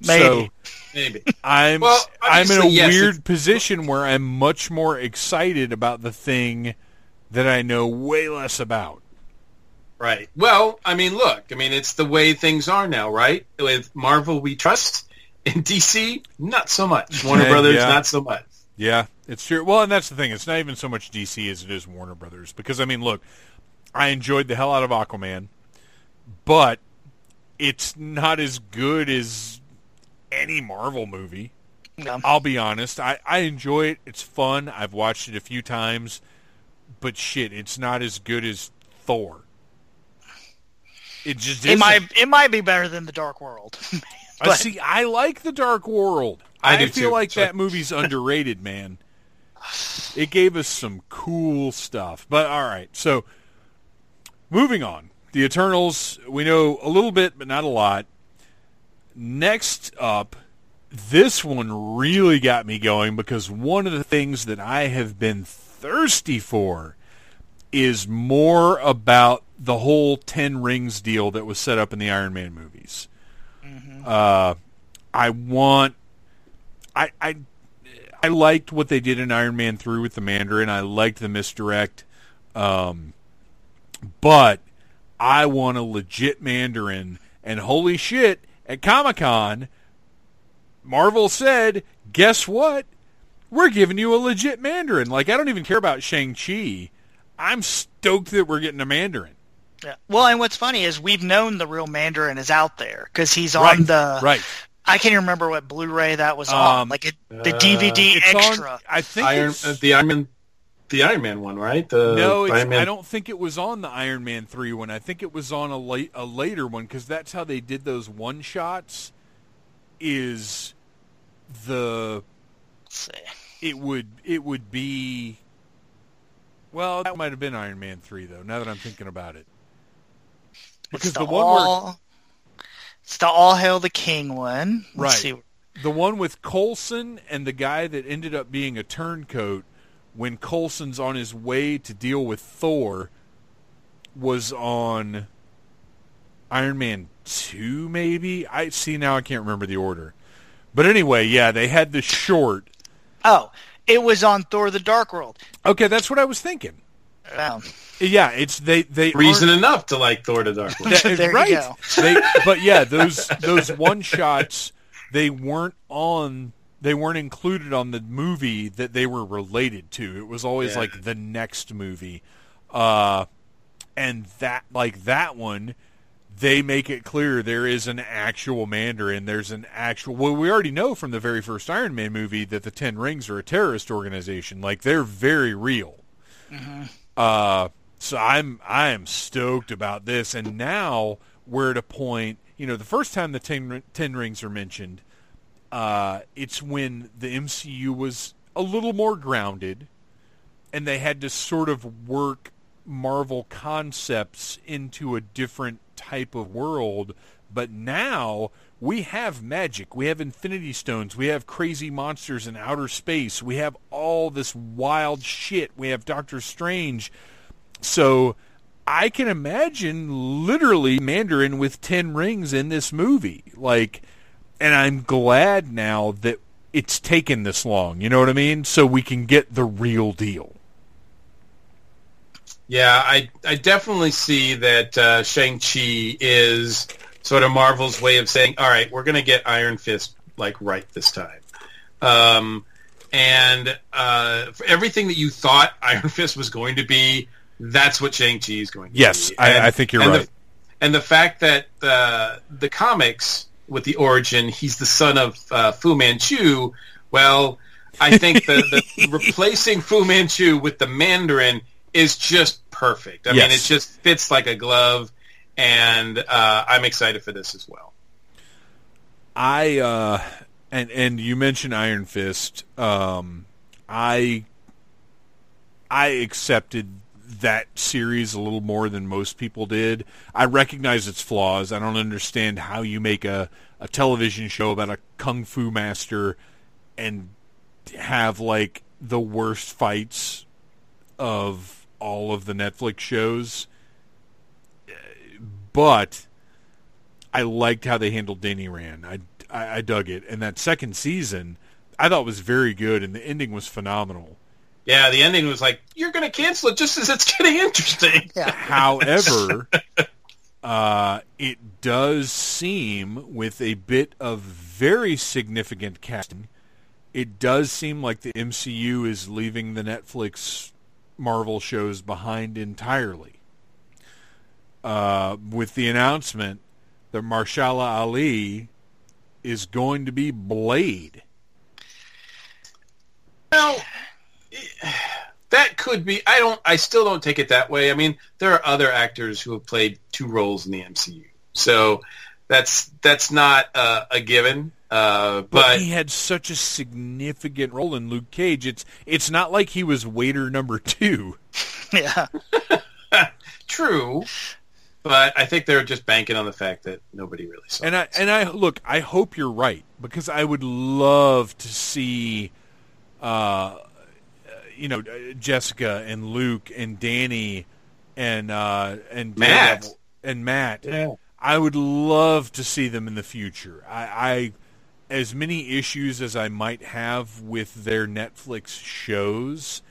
Maybe. So, maybe. I'm Well, I'm in a yes, weird position where I'm much more excited about the thing that I know way less about. Right. Well, I mean, look, I mean, it's the way things are now, right? With Marvel, we trust. In DC, not so much. Warner Yeah, Brothers, yeah. not so much. Yeah, it's true. Well, and that's the thing. It's not even so much DC as it is Warner Brothers. Because I mean, look, I enjoyed the hell out of Aquaman, but it's not as good as any Marvel movie. Yeah. I'll be honest. I, I enjoy it. It's fun. I've watched it a few times, but shit, it's not as good as Thor. It just it isn't. might it might be better than the Dark World. Uh, but- see, I like the Dark World. I I, do feel too, like so- that movie's underrated, man. It gave us some cool stuff. But all right, so moving on. The Eternals, we know a little bit, but not a lot. Next up, this one really got me going because one of the things that I have been thirsty for is more about the whole Ten Rings deal that was set up in the Iron Man movies. Uh, I want. I I I liked what they did in Iron Man three with the Mandarin. I liked the misdirect, um, but I want a legit Mandarin. And holy shit! At Comic Con, Marvel said, "Guess what? We're giving you a legit Mandarin." Like I don't even care about Shang Chi. I'm stoked that we're getting a Mandarin. Yeah. Well, and what's funny is we've known the real Mandarin is out there because he's on Right, the. right. I can't even remember what Blu-ray that was on. Um, Like it, the uh, DVD It's extra. on. I think Iron, it's, uh, the Iron Man, the Iron Man one, right? The No, it's, Man. I don't think it was on the Iron Man three one. I think it was on a late a later one because that's how they did those one shots. Is the it would it would be well that might have been Iron Man three though. Now that I'm thinking about it, because It's the, one where all, it's the All Hail the King one. Let's Right. see. the one with Coulson and the guy that ended up being a turncoat when Coulson's on his way to deal with Thor was on Iron Man 2 maybe I see now I can't remember the order but anyway yeah they had the short Oh, it was on Thor: The Dark World. okay that's what I was thinking Um, yeah it's they they reason enough to like Thor: The Dark World. That- There you go. They, but yeah, those those one shots they weren't on. They weren't included on the movie that they were related to. It was always Yeah. like the next movie, uh, and that like that one, they make it clear there is an actual Mandarin. There's an actual. Well, we already know from the very first Iron Man movie that the Ten Rings are a terrorist organization. Like they're very real. Uh, so I'm I am stoked about this, and now we're at a point. You know, the first time the ten, ten rings are mentioned, uh, it's when the MCU was a little more grounded, and they had to sort of work Marvel concepts into a different type of world. But now we have magic, we have Infinity Stones, we have crazy monsters in outer space, we have all this wild shit, we have Doctor Strange. So I can imagine literally Mandarin with 10 rings in this movie. Like, and I'm glad now that it's taken this long. You know what I mean? So we can get the real deal. Yeah, I I definitely see that uh, Shang Chi is sort of Marvel's way of saying, all right, we're going to get Iron Fist like right this time. Um, and uh, for everything that you thought Iron Fist was going to be, that's what Shang Chi is going to yes, be. Yes, I, I, think you're and right. The, and the fact that the the comics with the origin, he's the son of uh, Fu Manchu. Well, I think the, the replacing Fu Manchu with the Mandarin is just perfect. I Yes. mean, it just fits like a glove, and uh, I'm excited for this as well. I uh and and you mentioned Iron Fist. Um I I accepted that series a little more than most people did. I recognize its flaws. I don't understand how you make a a television show about a kung fu master and have like the worst fights of all of the Netflix shows. But I liked how they handled Danny Rand. I, I, I dug it, and that second season I thought was very good, and the ending was phenomenal. Yeah, the ending was like, you're going to cancel it just as it's getting interesting. Yeah. However, uh, it does seem, with a bit of very significant casting, it does seem like the MCU is leaving the Netflix Marvel shows behind entirely. Uh, with the announcement that Mahershala Ali is going to be Blade. Now, that could be. I don't. I still don't take it that way. I mean, there are other actors who have played two roles in the MCU, so that's that's not uh, a given. Uh, But, but he had such a significant role in Luke Cage. It's it's not like he was waiter number two. Yeah. true. But I think they're just banking on the fact that nobody really saw. And I it. and I look, I hope you're right because I would love to see, uh, you know, Jessica and Luke and Danny and uh, and Matt. Daredevil and Matt. Yeah. I would love to see them in the future. I, I as many issues as I might have with their Netflix shows,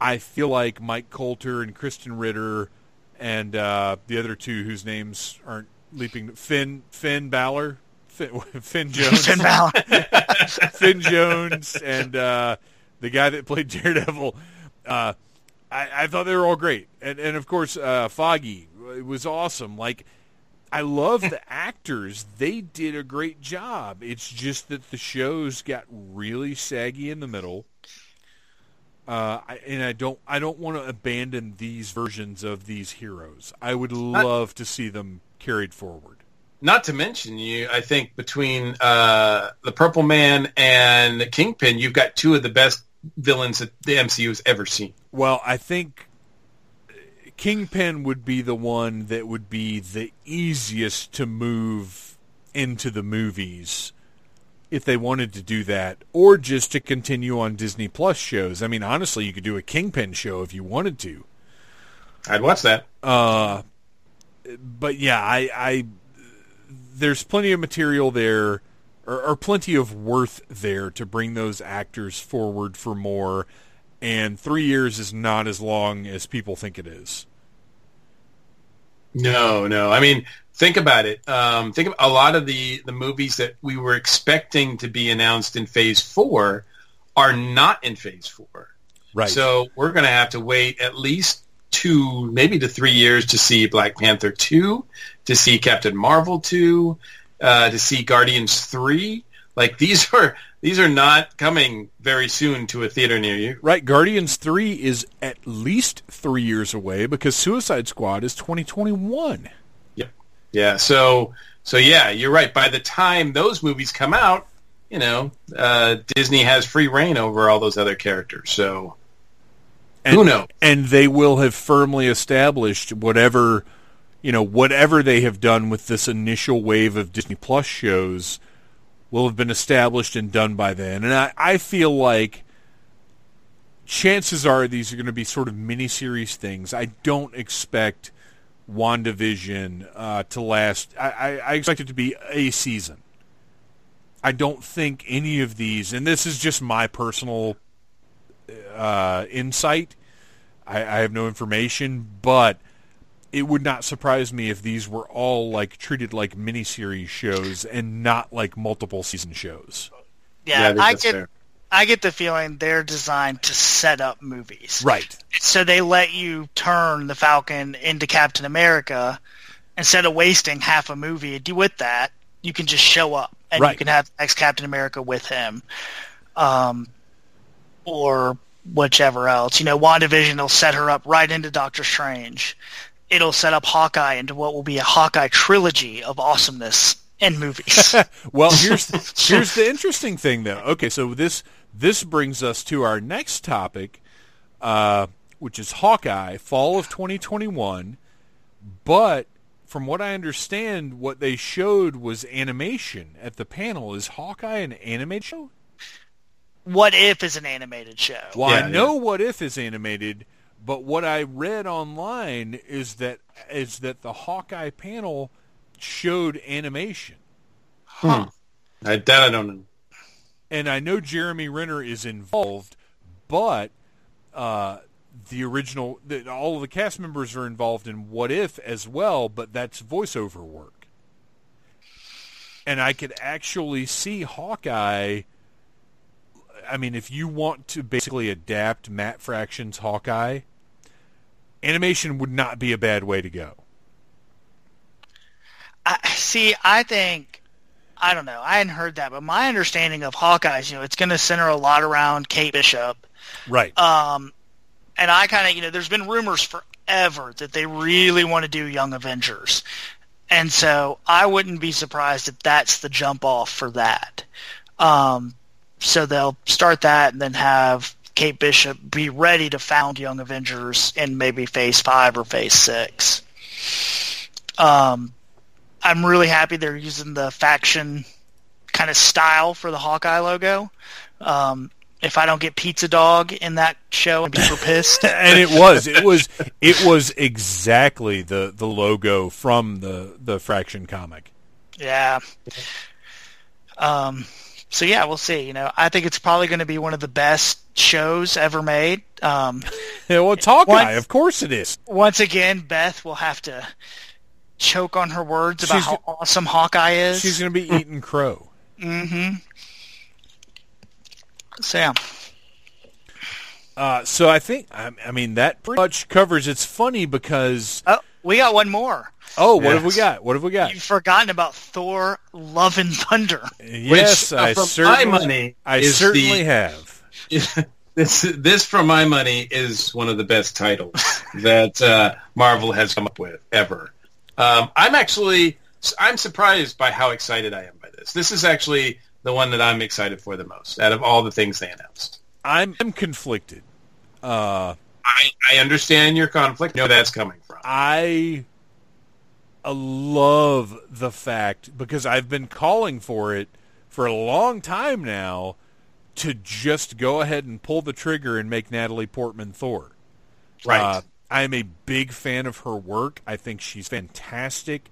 I feel like Mike Colter and Krysten Ritter and uh, the other two whose names aren't leaping Finn Finn Balor Finn, Finn Jones Finn Balor. Finn Jones and uh, the guy that played Daredevil. Uh, I, I thought they were all great, and and of course uh, Foggy It was awesome. Like I love the actors; they did a great job. It's just that the shows got really saggy in the middle. Uh, I, and I don't, I don't want to abandon these versions of these heroes. I would love to see them carried forward. Not to mention you, I think between uh, the Purple Man and the Kingpin, you've got two of the best villains that the MCU has ever seen. Well, I think Kingpin would be the one that would be the easiest to move into the movies if they wanted to do that, or just to continue on Disney Plus shows. I mean, honestly, you could do a Kingpin show if you wanted to. I'd watch that. Uh, but yeah, I, I there's plenty of material there, or, or plenty of worth there to bring those actors forward for more. And three years is not as long as people think it is. No, no. I mean, think about it. Um, think of a lot of the, the movies that we were expecting to be announced in Phase 4 are not in Phase 4. Right. So we're going to have to wait at least two, maybe to three years to see Black Panther 2, to see Captain Marvel 2, uh, to see Guardians 3. Like these are these are not coming very soon to a theater near you. right. Guardians 3 is at least three years away because Suicide Squad is 2021. Yep. Yeah. So so yeah, you're right. By the time those movies come out, you know, uh, Disney has free rein over all those other characters. So And, Who knows? And they will have firmly established whatever, you know, whatever they have done with this initial wave of Disney Plus shows will have been established and done by then. And I, I feel like chances are these are going to be sort of miniseries things. I don't expect WandaVision uh, to last. I, I, I expect it to be a season. I don't think any of these, and this is just my personal uh, insight. I, I have no information, but it would not surprise me if these were all like treated like miniseries shows and not like multiple season shows. Yeah, Yeah, I I, get fair. I get the feeling they're designed to set up movies. Right. So they let you turn the Falcon into Captain America instead of wasting half a movie with that. You can just show up and Right. you can have ex Captain America with him, um, or whichever else. You know, WandaVision will set her up right into Doctor Strange. It'll set up Hawkeye into what will be a Hawkeye trilogy of awesomeness in movies. Well, here's here's the interesting thing, though. Okay, so this this brings us to our next topic, uh, which is Hawkeye, fall of 2021. But from what I understand, what they showed was animation at the panel. Is Hawkeye an animated show? what if is an animated show? Well, Yeah, I know what if is animated, but what I read online is that is that the Hawkeye panel showed animation. Huh. I, that I don't know. and I know Jeremy Renner is involved, but uh, the original, the, all of the cast members are involved in What If as well, but that's voiceover work. And I could actually see Hawkeye. I mean, if you want to basically adapt Matt Fraction's Hawkeye, animation would not be a bad way to go. I see. I think I don't know. I hadn't heard that, but my understanding of Hawkeyes, you know, it's going to center a lot around Kate Bishop. Right. Um, and I kind of, you know, there's been rumors forever that they really want to do Young Avengers, and so I wouldn't be surprised if that's the jump off for that. Um, so they'll start that and then have Kate Bishop be ready to found Young Avengers in maybe Phase Five or Phase Six. Um, I'm really happy they're using the Fraction kind of style for the Hawkeye logo. Um, if I don't get Pizza Dog in that show, I'd be super pissed. and it was it was it was exactly the the logo from the the Fraction comic yeah. Um, so yeah, we'll see. You know, I think it's probably going to be one of the best shows ever made. Um, yeah, well it's hawkeye Once- of course it is once again, Beth will have to choke on her words about She's how awesome Hawkeye is. she's going to be eating crow mm-hmm. So yeah. uh, so i think I, I mean that pretty much covers it's funny because Oh, we got one more. oh what have we got what have we got You've forgotten about Thor: Love and Thunder. yes uh, i from my certainly money i is certainly the- have this this from my money is one of the best titles that uh, Marvel has come up with ever. Um, I'm actually I'm surprised by how excited I am by this. This is actually the one that I'm excited for the most out of all the things they announced. i'm, I'm conflicted uh I, I understand your conflict. I know that's coming from. I love the fact because I've been calling for it for a long time now to just go ahead and pull the trigger and make Natalie Portman Thor. Right. Uh, I'm a big fan of her work. I think she's fantastic,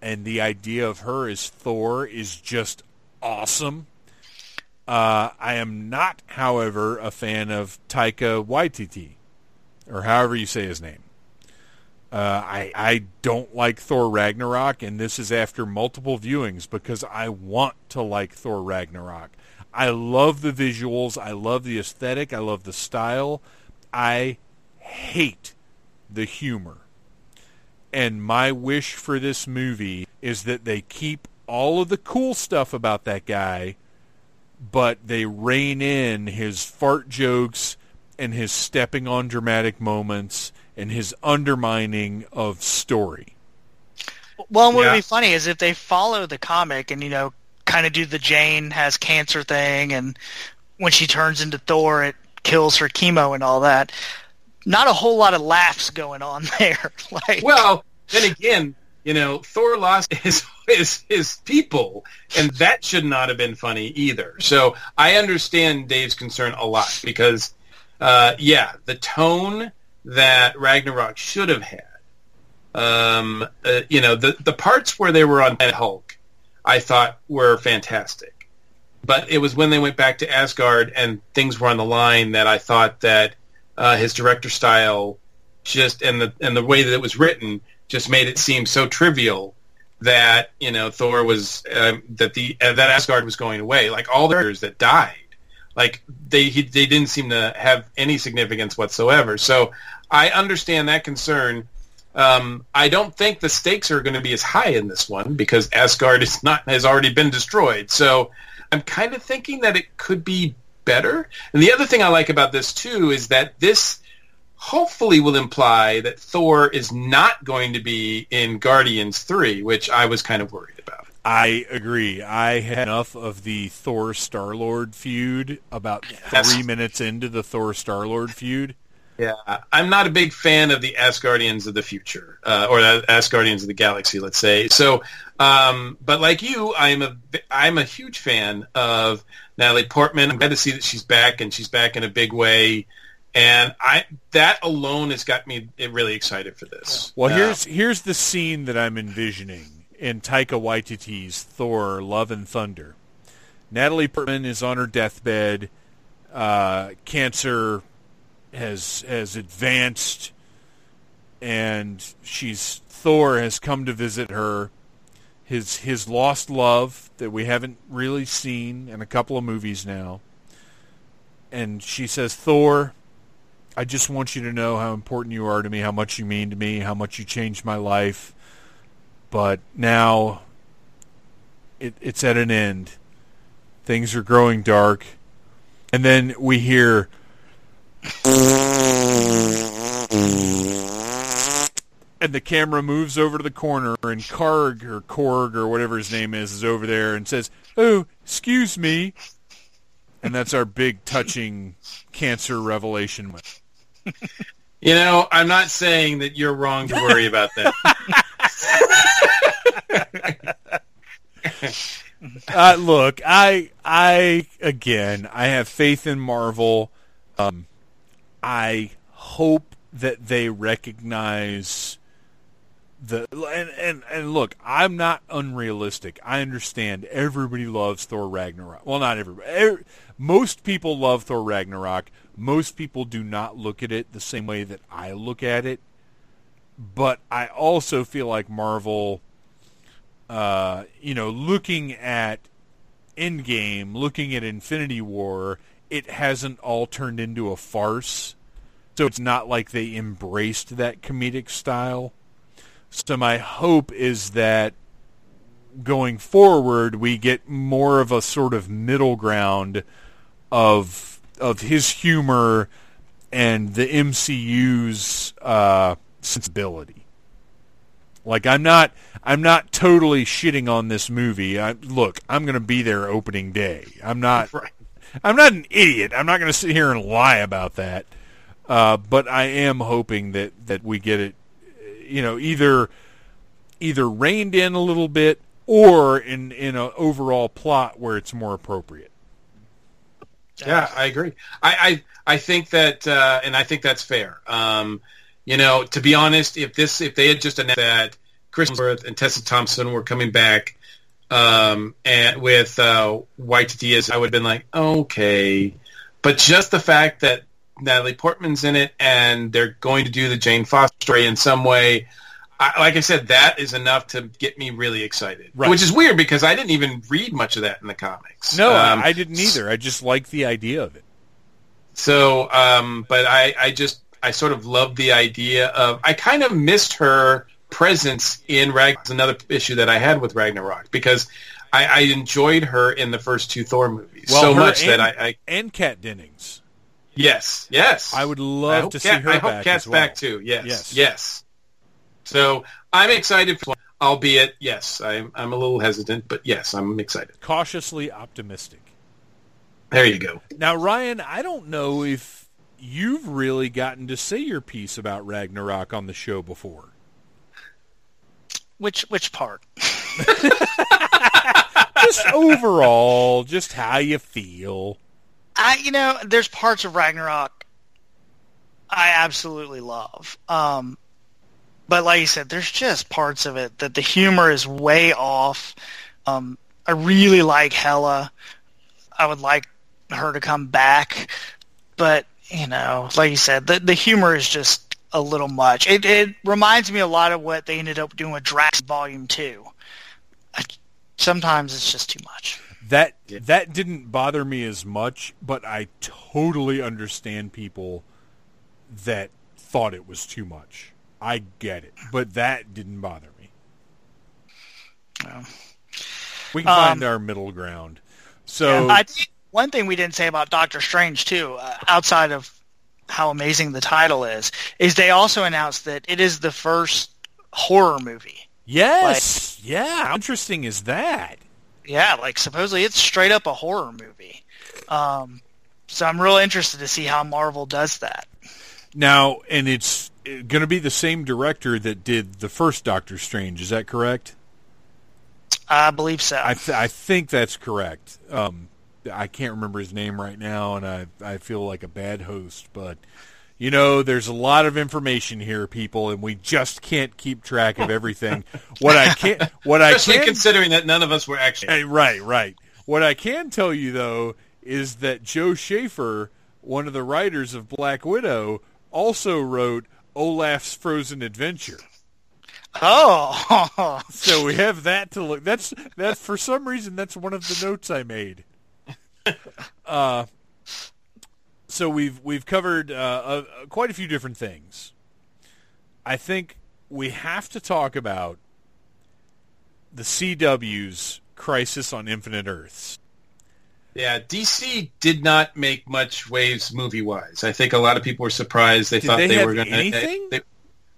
and the idea of her as Thor is just awesome. Uh, I am not, however, a fan of Taika Waititi, or however you say his name. Uh, I I don't like Thor Ragnarok, and this is after multiple viewings because I want to like Thor Ragnarok. I love the visuals, I love the aesthetic, I love the style. I hate the humor. And my wish for this movie is that they keep all of the cool stuff about that guy, but they rein in his fart jokes and his stepping on dramatic moments and his undermining of story. Well, what Yeah. would be funny is if they follow the comic and you know, kind of do the Jane has cancer thing, and when she turns into Thor, it kills her chemo and all that. Not a whole lot of laughs going on there. like, Well, then again, you know, Thor lost his his his people, and that should not have been funny either. So I understand Dave's concern a lot because, uh, yeah, the tone that Ragnarok should have had Um, uh, you know, the the parts where they were on Hulk, I thought were fantastic, but it was when they went back to Asgard and things were on the line that I thought that uh, his director style just and the and the way that it was written just made it seem so trivial that you know Thor was uh, that the uh, that Asgard was going away. Like all the characters that died, like they he, they didn't seem to have any significance whatsoever. So I understand that concern. Um, I don't think the stakes are going to be as high in this one because Asgard is not has already been destroyed. So I'm kind of thinking that it could be better. And the other thing I like about this too is that this hopefully will imply that Thor is not going to be in Guardians 3, which I was kind of worried about. I agree. I had enough of the Thor Star Lord feud about three minutes into the Thor Star Lord feud. Yeah, I'm not a big fan of the Asgardians of the future, uh, or the Asgardians of the galaxy, let's say. So, um, but like you, I'm a I'm a huge fan of Natalie Portman. I'm glad to see that she's back and she's back in a big way. And I that alone has got me really excited for this. Well, Uh, here's here's the scene that I'm envisioning in Taika Waititi's Thor: Love and Thunder. Natalie Portman is on her deathbed. Uh, cancer has has advanced, and she's Thor has come to visit her. His his lost love that we haven't really seen in a couple of movies now. And she says, Thor, I just want you to know how important you are to me, how much you mean to me, how much you changed my life. But now it, it's at an end. Things are growing dark. And then we hear and the camera moves over to the corner and Karg or Korg or whatever his name is is over there and says, "Oh, excuse me." And that's our big touching cancer revelation. you know, I'm not saying that you're wrong to worry about that. Uh, look, I, I again, I have faith in Marvel. Um, I hope that they recognize the and, and and look, I'm not unrealistic. I understand everybody loves Thor Ragnarok. Well, not everybody. Er, most people love Thor Ragnarok. Most people do not look at it the same way that I look at it. But I also feel like Marvel uh, you know, looking at Endgame, looking at Infinity War, it hasn't all turned into a farce. So it's not like they embraced that comedic style. So my hope is that going forward we get more of a sort of middle ground of of his humor and the MCU's uh, sensibility. Like I'm not I'm not totally shitting on this movie. I, look, I'm going to be there opening day. I'm not Right. I'm not an idiot. I'm not going to sit here and lie about that. Uh, but I am hoping that that we get it you know either either reined in a little bit or in in an overall plot where it's more appropriate. Yeah, I agree. I I, I think that, uh, and I think that's fair. Um, you know, to be honest, if this if they had just announced that Chris Hemsworth and Tessa Thompson were coming back, um, and with uh, White Diaz, I would have been like, okay. But just the fact that Natalie Portman's in it and they're going to do the Jane Foster story in some way, I, like I said, that is enough to get me really excited. Right. Which is weird because I didn't even read much of that in the comics. No, Um, I, didn't either. I just like the idea of it. so, um, but I, I just, I sort of love the idea of, I kind of missed her presence in Rag, another issue that I had with Ragnarok because I, I enjoyed her in the first two Thor movies Well, so much and, that I, I, and Kat Dennings. yes, yes. I would love hope to see Kat- her I hope back Kat's well. back too. Yes, Yes. yes, So I'm excited for, albeit, yes, I'm, I'm a little hesitant, but yes, I'm excited. Cautiously optimistic. There you go. Now, Ryan, I don't know if you've really gotten to say your piece about Ragnarok on the show before. Which which part? Just overall, just how you feel. I you know, there's parts of Ragnarok I absolutely love. Um but like you said, there's just parts of it that the humor is way off. Um, I really like Hela. I would like her to come back, but you know, like you said, the the humor is just a little much. It it reminds me a lot of what they ended up doing with Drax Volume Two. I, sometimes it's just too much. That that didn't bother me as much, but I totally understand people that thought it was too much. I get it, but that didn't bother me. Well, We can find our middle ground. So I think one thing we didn't say about Doctor Strange too, uh, outside of how amazing the title is, is they also announced that it is the first horror movie. yes, yeah. How interesting is that? Yeah, like supposedly it's straight up a horror movie. Um, so I'm real interested to see how Marvel does that. Now, and it's going to be the same director that did the first Doctor Strange. Is that correct? I believe so. I th- I think that's correct. Um, I can't remember his name right now, and I I feel like a bad host, but you know, there's a lot of information here, people, and we just can't keep track of everything. what I can what I Especially can considering that none of us were actually. Right, right. What I can tell you though is that Joe Schaeffer, one of the writers of Black Widow, also wrote Olaf's Frozen Adventure. oh, So we have that to look. That's that for some reason that's one of the notes I made. Uh, so we've we've covered uh, uh, quite a few different things. I think we have to talk about the CW's Crisis on Infinite Earths. Yeah, DC did not make much waves movie wise. I think a lot of people were surprised. They Did thought they they, were going to anything?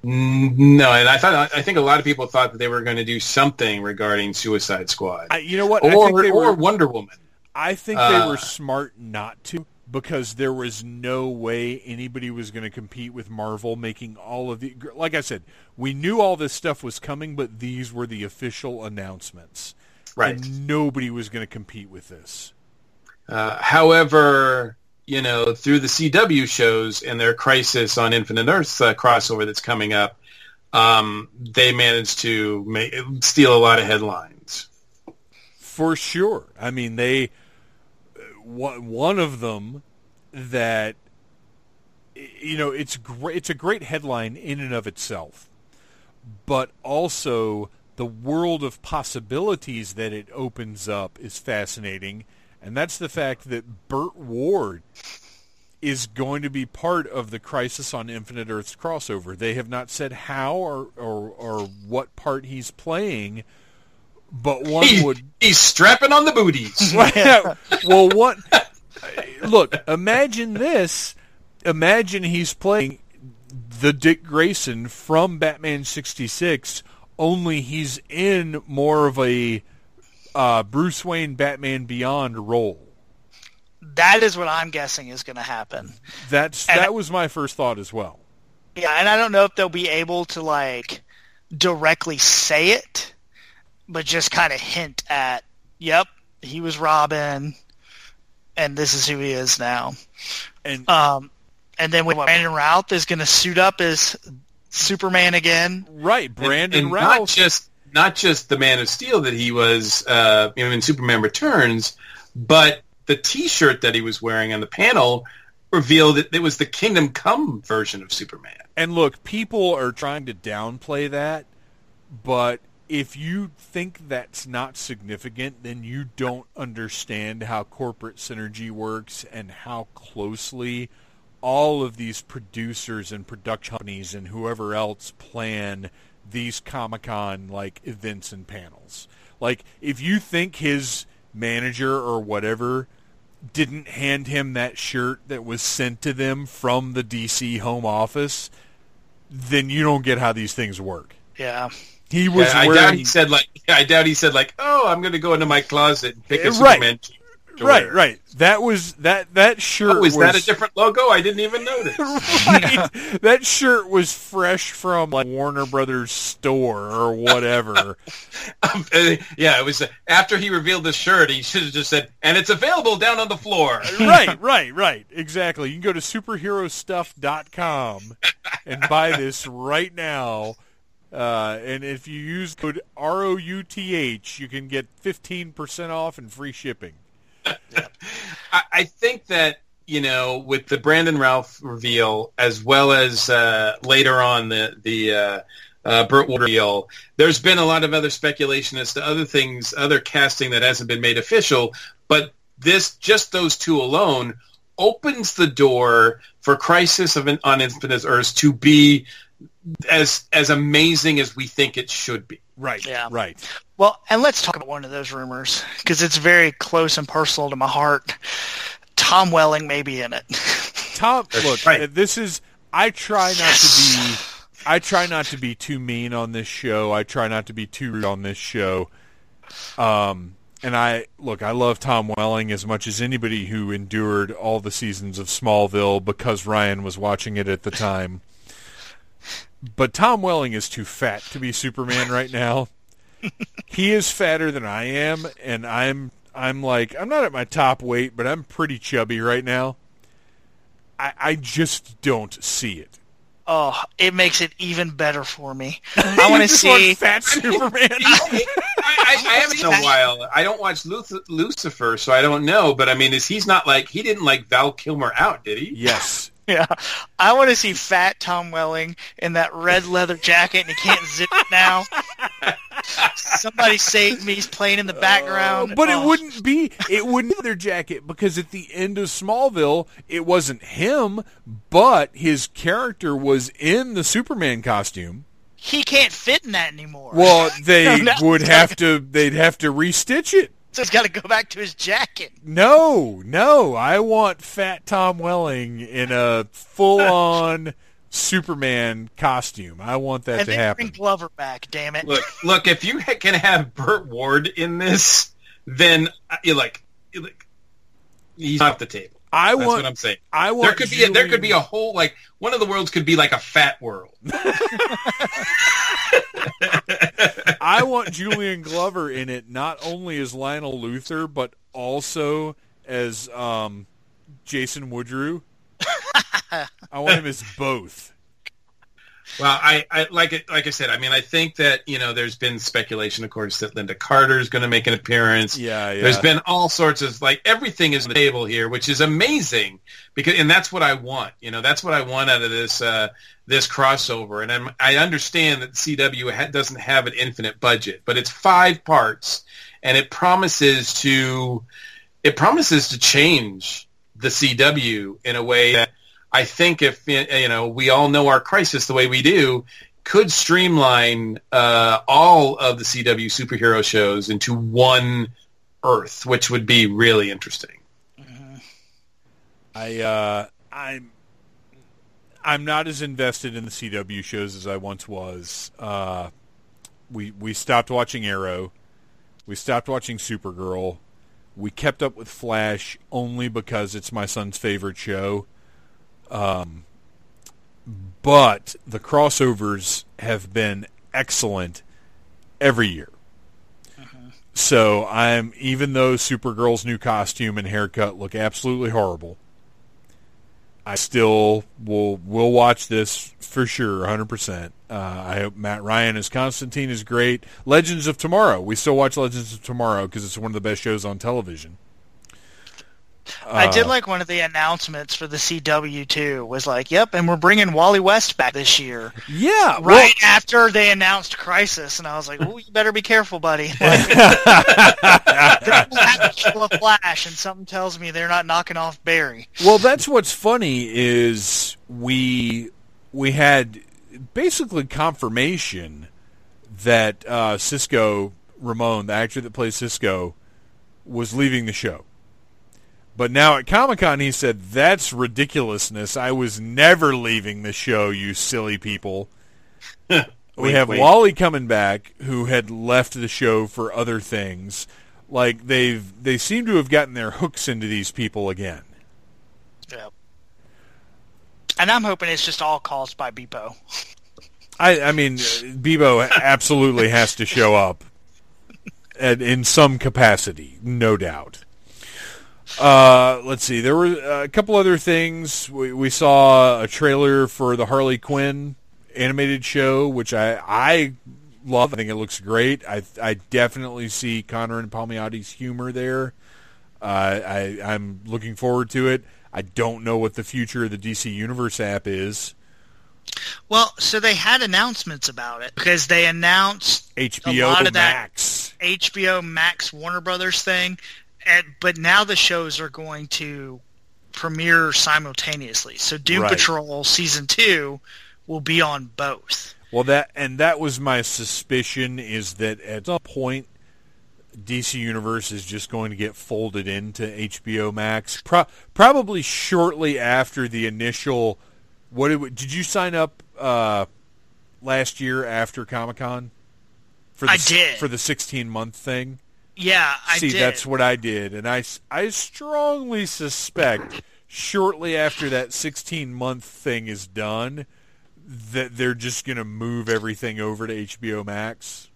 no, and I thought I think a lot of people thought that they were going to do something regarding Suicide Squad I, you know what? I think or they or were. Wonder Woman. I think they Uh, were smart not to because there was no way anybody was going to compete with Marvel making all of the like I said, we knew all this stuff was coming but these were the official announcements. Right. And nobody was going to compete with this. Uh, however, you know, through the CW shows and their Crisis on Infinite Earths uh, crossover that's coming up, um, they managed to make, steal a lot of headlines. For sure. I mean, they one of them that you know, it's great it's a great headline in and of itself. But also the world of possibilities that it opens up is fascinating, and that's the fact that Burt Ward is going to be part of the Crisis on Infinite Earths crossover. They have not said how or or, or what part he's playing, but one He- would he's strapping on the booties. well, well, what? Look, imagine this. Imagine he's playing the Dick Grayson from Batman '66, only he's in more of a uh, Bruce Wayne Batman Beyond role. that is what I'm guessing is going to happen. That's And- that was my first thought as well. Yeah, and I don't know if they'll be able to like directly say it, but just kind of hint at, "Yep, he was Robin, and this is who he is now." And Um, and then when Brandon Routh is going to suit up as Superman again. right, Brandon and, not Routh. just not just the Man of Steel that he was uh, you know, in Superman Returns, but the T-shirt that he was wearing on the panel revealed that it was the Kingdom Come version of Superman. And look, people are trying to downplay that, but if you think that's not significant, then you don't understand how corporate synergy works and how closely all of these producers and production companies and whoever else plan these Comic-Con like events and panels. Like if you think his manager or whatever didn't hand him that shirt that was sent to them from the DC home office, then you don't get how these things work. Yeah, He was Yeah, I doubt he said like I doubt he said like, "Oh, I'm going to go into my closet and pick a right. Superman." right, wear." right. That was that that shirt Oh, is was that a different logo? I didn't even notice. right. that shirt was fresh from like Warner Brothers store or whatever. Um, uh, yeah, it was uh, after he revealed the shirt. He should have just said, "And it's available down on the floor." right, right, right. Exactly. You can go to superherostuff.com and buy this right now Uh, and if you use code R O U T H, you can get fifteen percent off and free shipping. I, I think that you know with the Brandon Routh reveal as well as uh, later on the the uh, uh, Burt Ward reveal, there's been a lot of other speculation as to other things, other casting that hasn't been made official. But this, just those two alone, opens the door for Crisis of on Infinite Earths to be as as amazing as we think it should be. Right. Yeah. Right. Well, and let's talk about one of those rumors because it's very close and personal to my heart. Tom Welling may be in it. Tom, look, right. uh, this is. I try not to be. I try not to be too mean on this show. I try not to be too rude on this show. Um, and I look. I love Tom Welling as much as anybody who endured all the seasons of Smallville because Ryan was watching it at the time. But Tom Welling is too fat to be Superman right now. he is fatter than I am, and I'm I'm like I'm not at my top weight, but I'm pretty chubby right now. I, I just don't see it. Oh, it makes it even better for me. I want to just want see. fat Superman. I, I, I haven't in a while. I don't watch Luth- Lucifer, so I don't know. But I mean, is he's not like he didn't like Val Kilmer out, did he? yes. Yeah, I want to see fat Tom Welling in that red leather jacket, and he can't zip it now. Somebody save me! He's playing in the background. But it Oh. wouldn't be it wouldn't be their jacket because at the end of Smallville it wasn't him, but his character was in the Superman costume. He can't fit in that anymore. Well, they no, would have to they'd have to restitch it. So he's got to go back to his jacket. No, no, I want fat Tom Welling in a full-on Superman costume. I want that and to then happen. bring Glover back. Damn it! Look, look. If you can have Burt Ward in this, then uh, you like, you like he's off the table. I That's want what I'm saying. I want There could be a, there could be a whole like one of the worlds could be like a fat world. I want Julian Glover in it not only as Lionel Luthor but also as um, Jason Woodrue. I want him as both. Well, I, I like it. Like I said, I mean, I think that you know, there's been speculation, of course, that Lynda Carter is going to make an appearance. Yeah, yeah. There's been all sorts of like everything is on the table here, which is amazing because, and that's what I want. You know, that's what I want out of this uh, this crossover. And I'm, I understand that CW ha- doesn't have an infinite budget, but it's five parts, and it promises to it promises to change the CW in a way that I think if you know we all know our crisis the way we do, could streamline uh, all of the CW superhero shows into one Earth, which would be really interesting. I uh, I'm I'm not as invested in the CW shows as I once was. Uh, we we stopped watching Arrow. We stopped watching Supergirl. We kept up with Flash only because it's my son's favorite show. Um, but the crossovers have been excellent every year. So I'm even though Supergirl's new costume and haircut look absolutely horrible, I still will will watch this for sure, 100%. Uh, I hope Matt Ryan as Constantine is great. Legends of Tomorrow. We still watch Legends of Tomorrow because it's one of the best shows on television. I did Uh, like one of the announcements for the CW too. Was like, "Yep, and we're bringing Wally West back this year." Yeah, Right after they announced Crisis, and I was like, "Oh, you better be careful, buddy." Like, they're gonna have to kill a Flash, and something tells me they're not knocking off Barry. Well, that's what's funny is we we had basically confirmation that uh, Cisco Ramon, the actor that plays Cisco, was leaving the show. But now at Comic Con, he said, "That's ridiculousness. I was never leaving the show, you silly people." we have wink. Wally coming back, who had left the show for other things. Like they've they seem to have gotten their hooks into these people again. Yep. And I'm hoping it's just all caused by Beebo. I, I mean, Beebo absolutely has to show up at, in some capacity, no doubt. Uh, let's see. There were a couple other things. We, we saw a trailer for the Harley Quinn animated show, which I I love. I think it looks great. I I definitely see Conner and Palmiotti's humor there. Uh, I I'm looking forward to it. I don't know what the future of the DC Universe app is. Well, so they had announcements about it because they announced HBO a lot of Max. that HBO Max Warner Brothers thing, and, but now the shows are going to premiere simultaneously. So Doom Right. Patrol season two will be on both. Well, that and that was my suspicion is that at some point DC Universe is just going to get folded into HBO Max, Pro- probably shortly after the initial. What it, did you sign up uh, last year after Comic Con? For the, I did. for the 16 month thing. Yeah, I See, did. that's what I did, and I I strongly suspect shortly after that 16 month thing is done that they're just going to move everything over to HBO Max.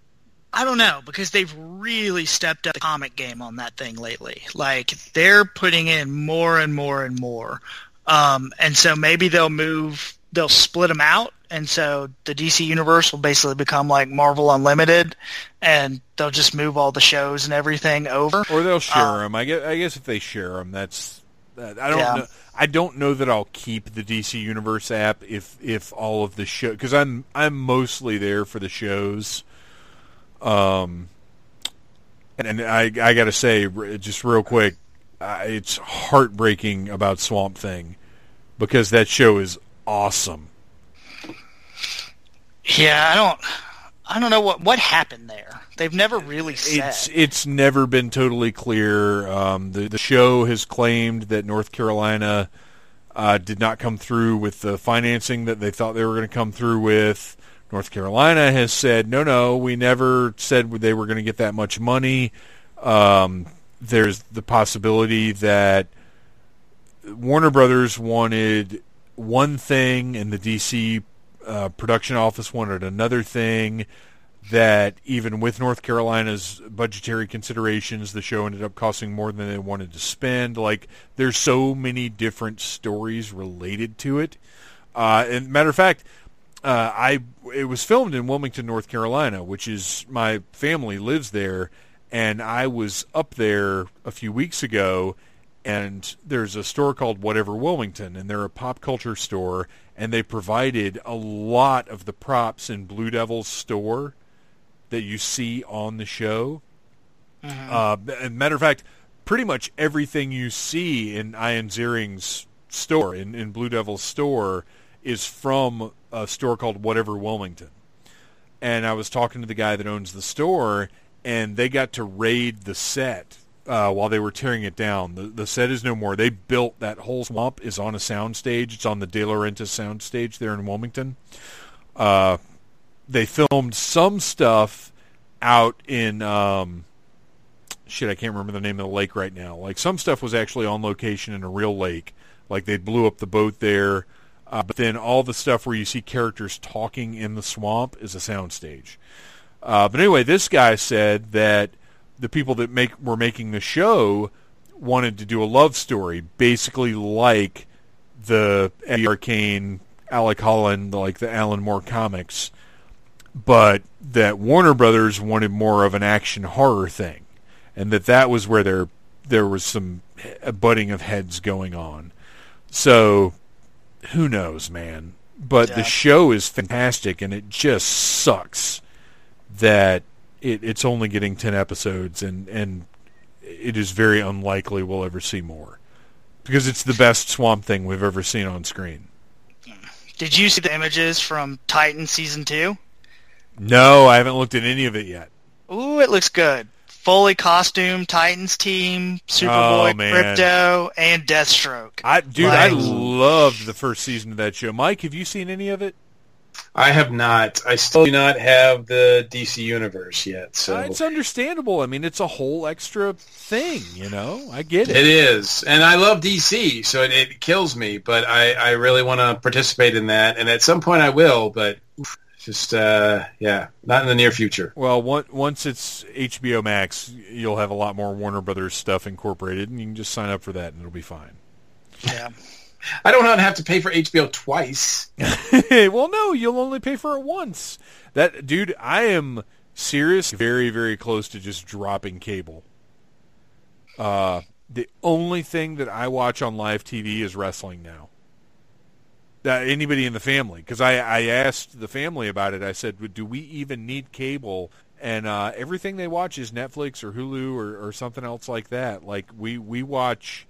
I don't know because they've really stepped up the comic game on that thing lately. Like they're putting in more and more and more, um, and so maybe they'll move, they'll split them out, and so the DC universe will basically become like Marvel Unlimited, and they'll just move all the shows and everything over. Or they'll share Uh, them. I guess, I guess if they share them, that's. that- I don't Yeah. know. I don't know that I'll keep the DC Universe app if if all of the show because I'm I'm mostly there for the shows. Um, and, and I I gotta say just real quick, uh, it's heartbreaking about Swamp Thing because that show is awesome. Yeah, I don't, I don't know what what happened there. They've never really said. It's it's never been totally clear. Um, the the show has claimed that North Carolina uh, did not come through with the financing that they thought they were going to come through with. North Carolina has said no, no, we never said they were going to get that much money. Um, there's the possibility that Warner Brothers wanted one thing and the DC uh, production office wanted another thing that even with North Carolina's budgetary considerations, the show ended up costing more than they wanted to spend. Like, there's so many different stories related to it. Uh, and matter of fact, uh, I it was filmed in Wilmington, North Carolina, which is my family lives there, and I was up there a few weeks ago, and there's a store called Whatever Wilmington, and they're a pop culture store, and they provided a lot of the props in Blue Devil's store that you see on the show. Uh, and matter of fact, pretty much everything you see in Ian Ziering's store, in, in Blue Devil's store, is from a store called Whatever Wilmington. And I was talking to the guy that owns the store, and they got to raid the set uh, while they were tearing it down. The, the set is no more. They built that whole swamp is on a soundstage. It's on the De Laurentiis soundstage there in Wilmington. Uh, they filmed some stuff out in um, shit. I can't remember the name of the lake right now. Like some stuff was actually on location in a real lake. Like they blew up the boat there. Uh, but then all the stuff where you see characters talking in the swamp is a soundstage. Uh, but anyway, this guy said that the people that make were making the show wanted to do a love story, basically like the Abby Arcane, Alec Holland, like the Alan Moore comics, but that Warner Brothers wanted more of an action horror thing, and that that was where there there was some butting of heads going on. So who knows, man? But Yeah. the show is fantastic, and it just sucks that it, it's only getting ten episodes, and and it is very unlikely we'll ever see more because it's the best Swamp Thing we've ever seen on screen. Did you see the images from Titan season two? No, I haven't looked at any of it yet. Ooh, it looks good. Fully costumed Titans team, Superboy, Oh, man. Krypto, and Deathstroke. I dude, I Like- loved the first season of that show. Mike, have you seen any of it? I have not. I still do not have the DC universe yet. So Uh, it's understandable. I mean, it's a whole extra thing, you know. I get It it. is, and I love DC, so it, it kills me. But I, I really want to participate in that, and at some point I will. But just uh, yeah, not in the near future. Well, one, once it's HBO Max, you'll have a lot more Warner Brothers stuff incorporated, and you can just sign up for that, and it'll be fine. Yeah. I don't want to have to pay for HBO twice. well, no, you'll only pay for it once. That dude, I am serious, very, very close to just dropping cable. Uh, the only thing that I watch on live TV is wrestling now. Uh, anybody in the family, because I, I asked the family about it. I said, "Do we even need cable?" And uh, everything they watch is Netflix or Hulu or, or something else like that. Like we we watch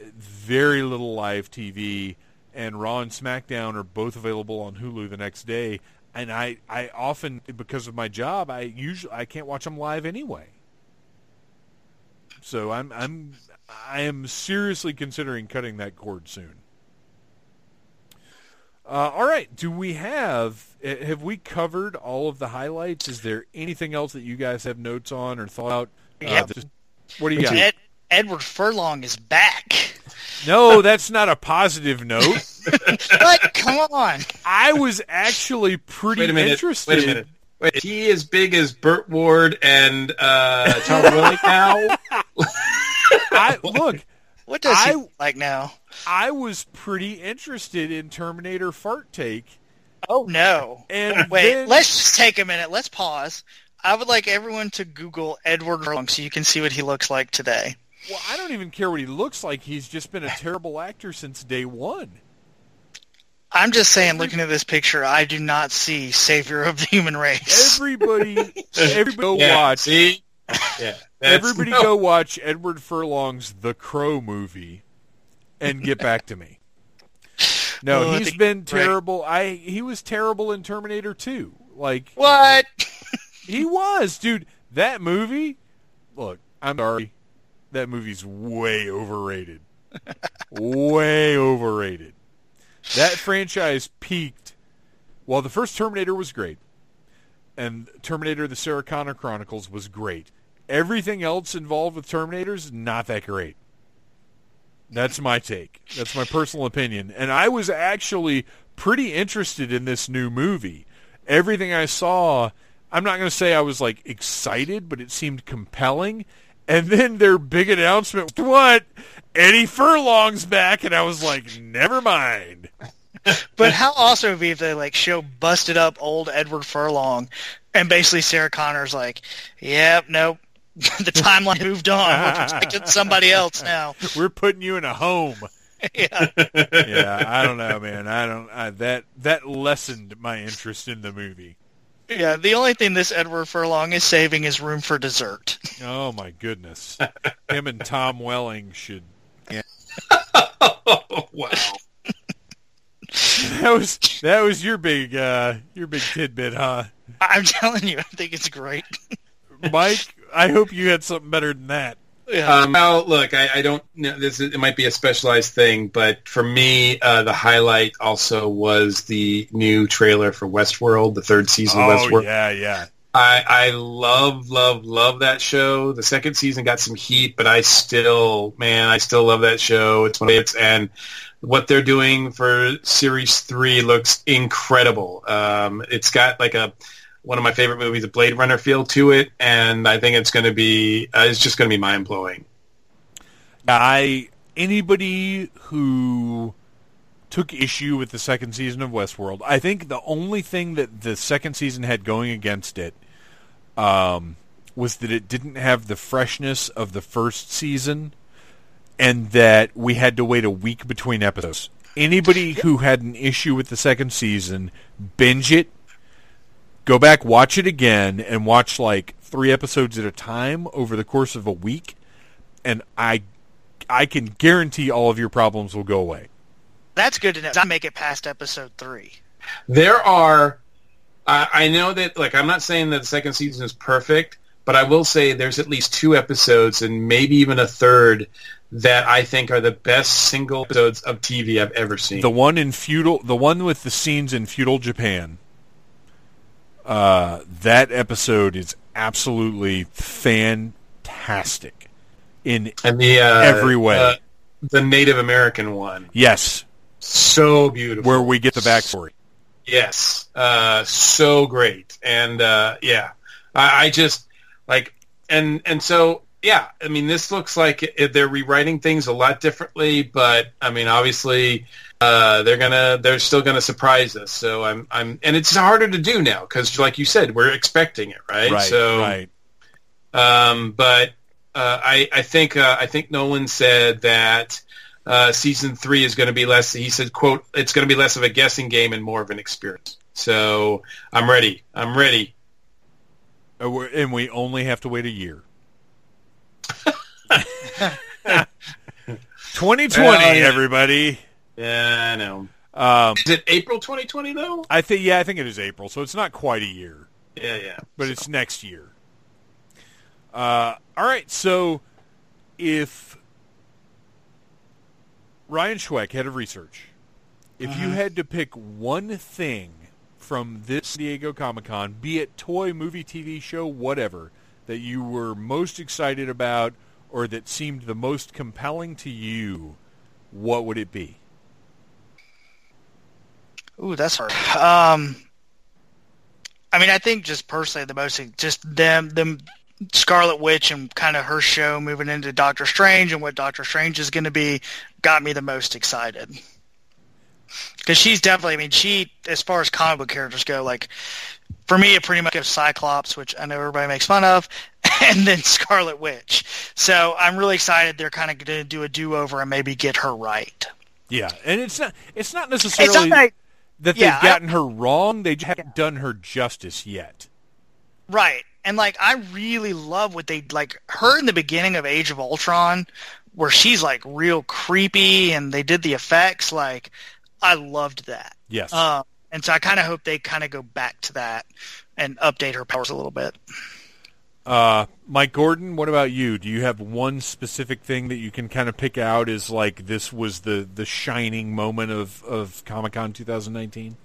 very little live TV, and Raw and SmackDown are both available on Hulu the next day. And I, I often because of my job, I usually I can't watch them live anyway. So I'm I'm I am seriously considering cutting that cord soon. Uh, all right, do we have have we covered all of the highlights? Is there anything else that you guys have notes on or thought? Uh, Yeah. just- what do you got? Ed, Edward Furlong is back. No, that's not a positive note. But come on. I was actually pretty Wait a minute. interested. Wait a minute. Wait, is he as big as Burt Ward and uh, Tom Welling now? I look, What does he I- look like now? I was pretty interested in Terminator Fart Take, Oh no. and Wait, then, let's just take a minute. Let's pause. I would like everyone to Google Edward Furlong so you can see what he looks like today. Well, I don't even care what he looks like. He's just been a terrible actor since day one. I'm just saying, looking at this picture, I do not see savior of the human race. Everybody, everybody go yeah, watch. See? Yeah. Everybody no. go watch Edward Furlong's The Crow movie and get back to me. No, Oh, he's the- been right. terrible. I he was terrible in Terminator 2. Like What? he was, dude. That movie. Look, I'm sorry. That movie's way overrated. way overrated. That franchise peaked. While the first Terminator was great, and Terminator: The Sarah Connor Chronicles was great. Everything else involved with Terminators not that great. That's my take. That's my personal opinion. And I was actually pretty interested in this new movie. Everything I saw, I'm not going to say I was like excited, but it seemed compelling. And then their big announcement, what? Eddie Furlong's back, and I was like, never mind. But how awesome would it be if they like show busted up old Edward Furlong, and basically Sarah Connor's like, "Yep, nope, the timeline moved on. We're protecting somebody else now." We're putting you in a home. yeah. yeah, I don't know, man. I don't. I, that that lessened my interest in the movie. Yeah, the only thing this Edward Furlong is saving is room for dessert. Oh my goodness, him and Tom Welling should. Oh, wow. That was that was your big uh your big tidbit, huh, I'm telling you, I think it's great. Mike? I hope you had something better than that. Yeah. Um, look, I, I don't know. This is, it might be a specialized thing, but for me, uh, the highlight also was the new trailer for Westworld, the third season of Oh Westworld. yeah, yeah. I, I love, love, love that show. The second season got some heat, but I still, man, I still love that show. It's one of its, and what they're doing for series three looks incredible. Um, it's got like a one of my favorite movies, a Blade Runner feel to it, and I think it's going to be, uh, it's just going to be mind blowing. I anybody who took issue with the second season of Westworld, I think the only thing that the second season had going against it um, was that it didn't have the freshness of the first season, and that we had to wait a week between episodes. Anybody who had an issue with the second season, binge it, go back, watch it again, and watch like three episodes at a time over the course of a week, and I I can guarantee all of your problems will go away. That's good to know. I make it past episode three. There are, I, I know that, like, I'm not saying that the second season is perfect, but I will say there's at least two episodes and maybe even a third that I think are the best single episodes of TV I've ever seen. The one in feudal, the one with the scenes in feudal Japan. Uh, that episode is absolutely fantastic. In and the uh, every way. uh, the Native American one, yes, so beautiful. where we get the backstory. Yes, uh, so great, and uh, yeah, I, I just like, and and so yeah, I mean, this looks like it, they're rewriting things a lot differently, but I mean, obviously, uh, they're gonna they're still gonna surprise us. So I'm I'm and it's harder to do now because, like you said, we're expecting it, right? Right. so, right. Um, but uh, I I think uh, I think Nolan said that uh, season three is going to be less. He said, "quote It's going to be less of a guessing game and more of an experience." So I'm ready. I'm ready. Uh, And we only have to wait a year. 2020, Well, yeah. everybody. Yeah, I know. Um, Is it April 2020 though? I think yeah, I think it is April, so it's not quite a year, Yeah, yeah. but it's next year. Uh, all right, so if Ryan Schweck, head of research, if you had to pick one thing from this San Diego Comic Con, be it toy, movie, TV show, whatever, that you were most excited about or that seemed the most compelling to you, what would it be? Ooh, that's hard. Um, I mean, I think just personally, the most just them, them Scarlet Witch and kind of her show moving into Doctor Strange and what Doctor Strange is going to be got me the most excited. Because she's definitely, I mean, she as far as comic book characters go, like for me, it pretty much goes Cyclops, which I know everybody makes fun of, and then Scarlet Witch. So I'm really excited they're kind of going to do a do-over and maybe get her right. Yeah, and it's not it's not It's necessarily not like that they've I- gotten her wrong. They just haven't done her justice yet. Right. And like I really love what they like her in the beginning of Age of Ultron where she's like real creepy and they did the effects like I loved that. Yes. Um and so I kind of hope they kind of go back to that and update her powers a little bit. Uh, Mike Gordon, what about you? Do you have one specific thing that you can kind of pick out as like this was the the shining moment of of Comic Con 2019?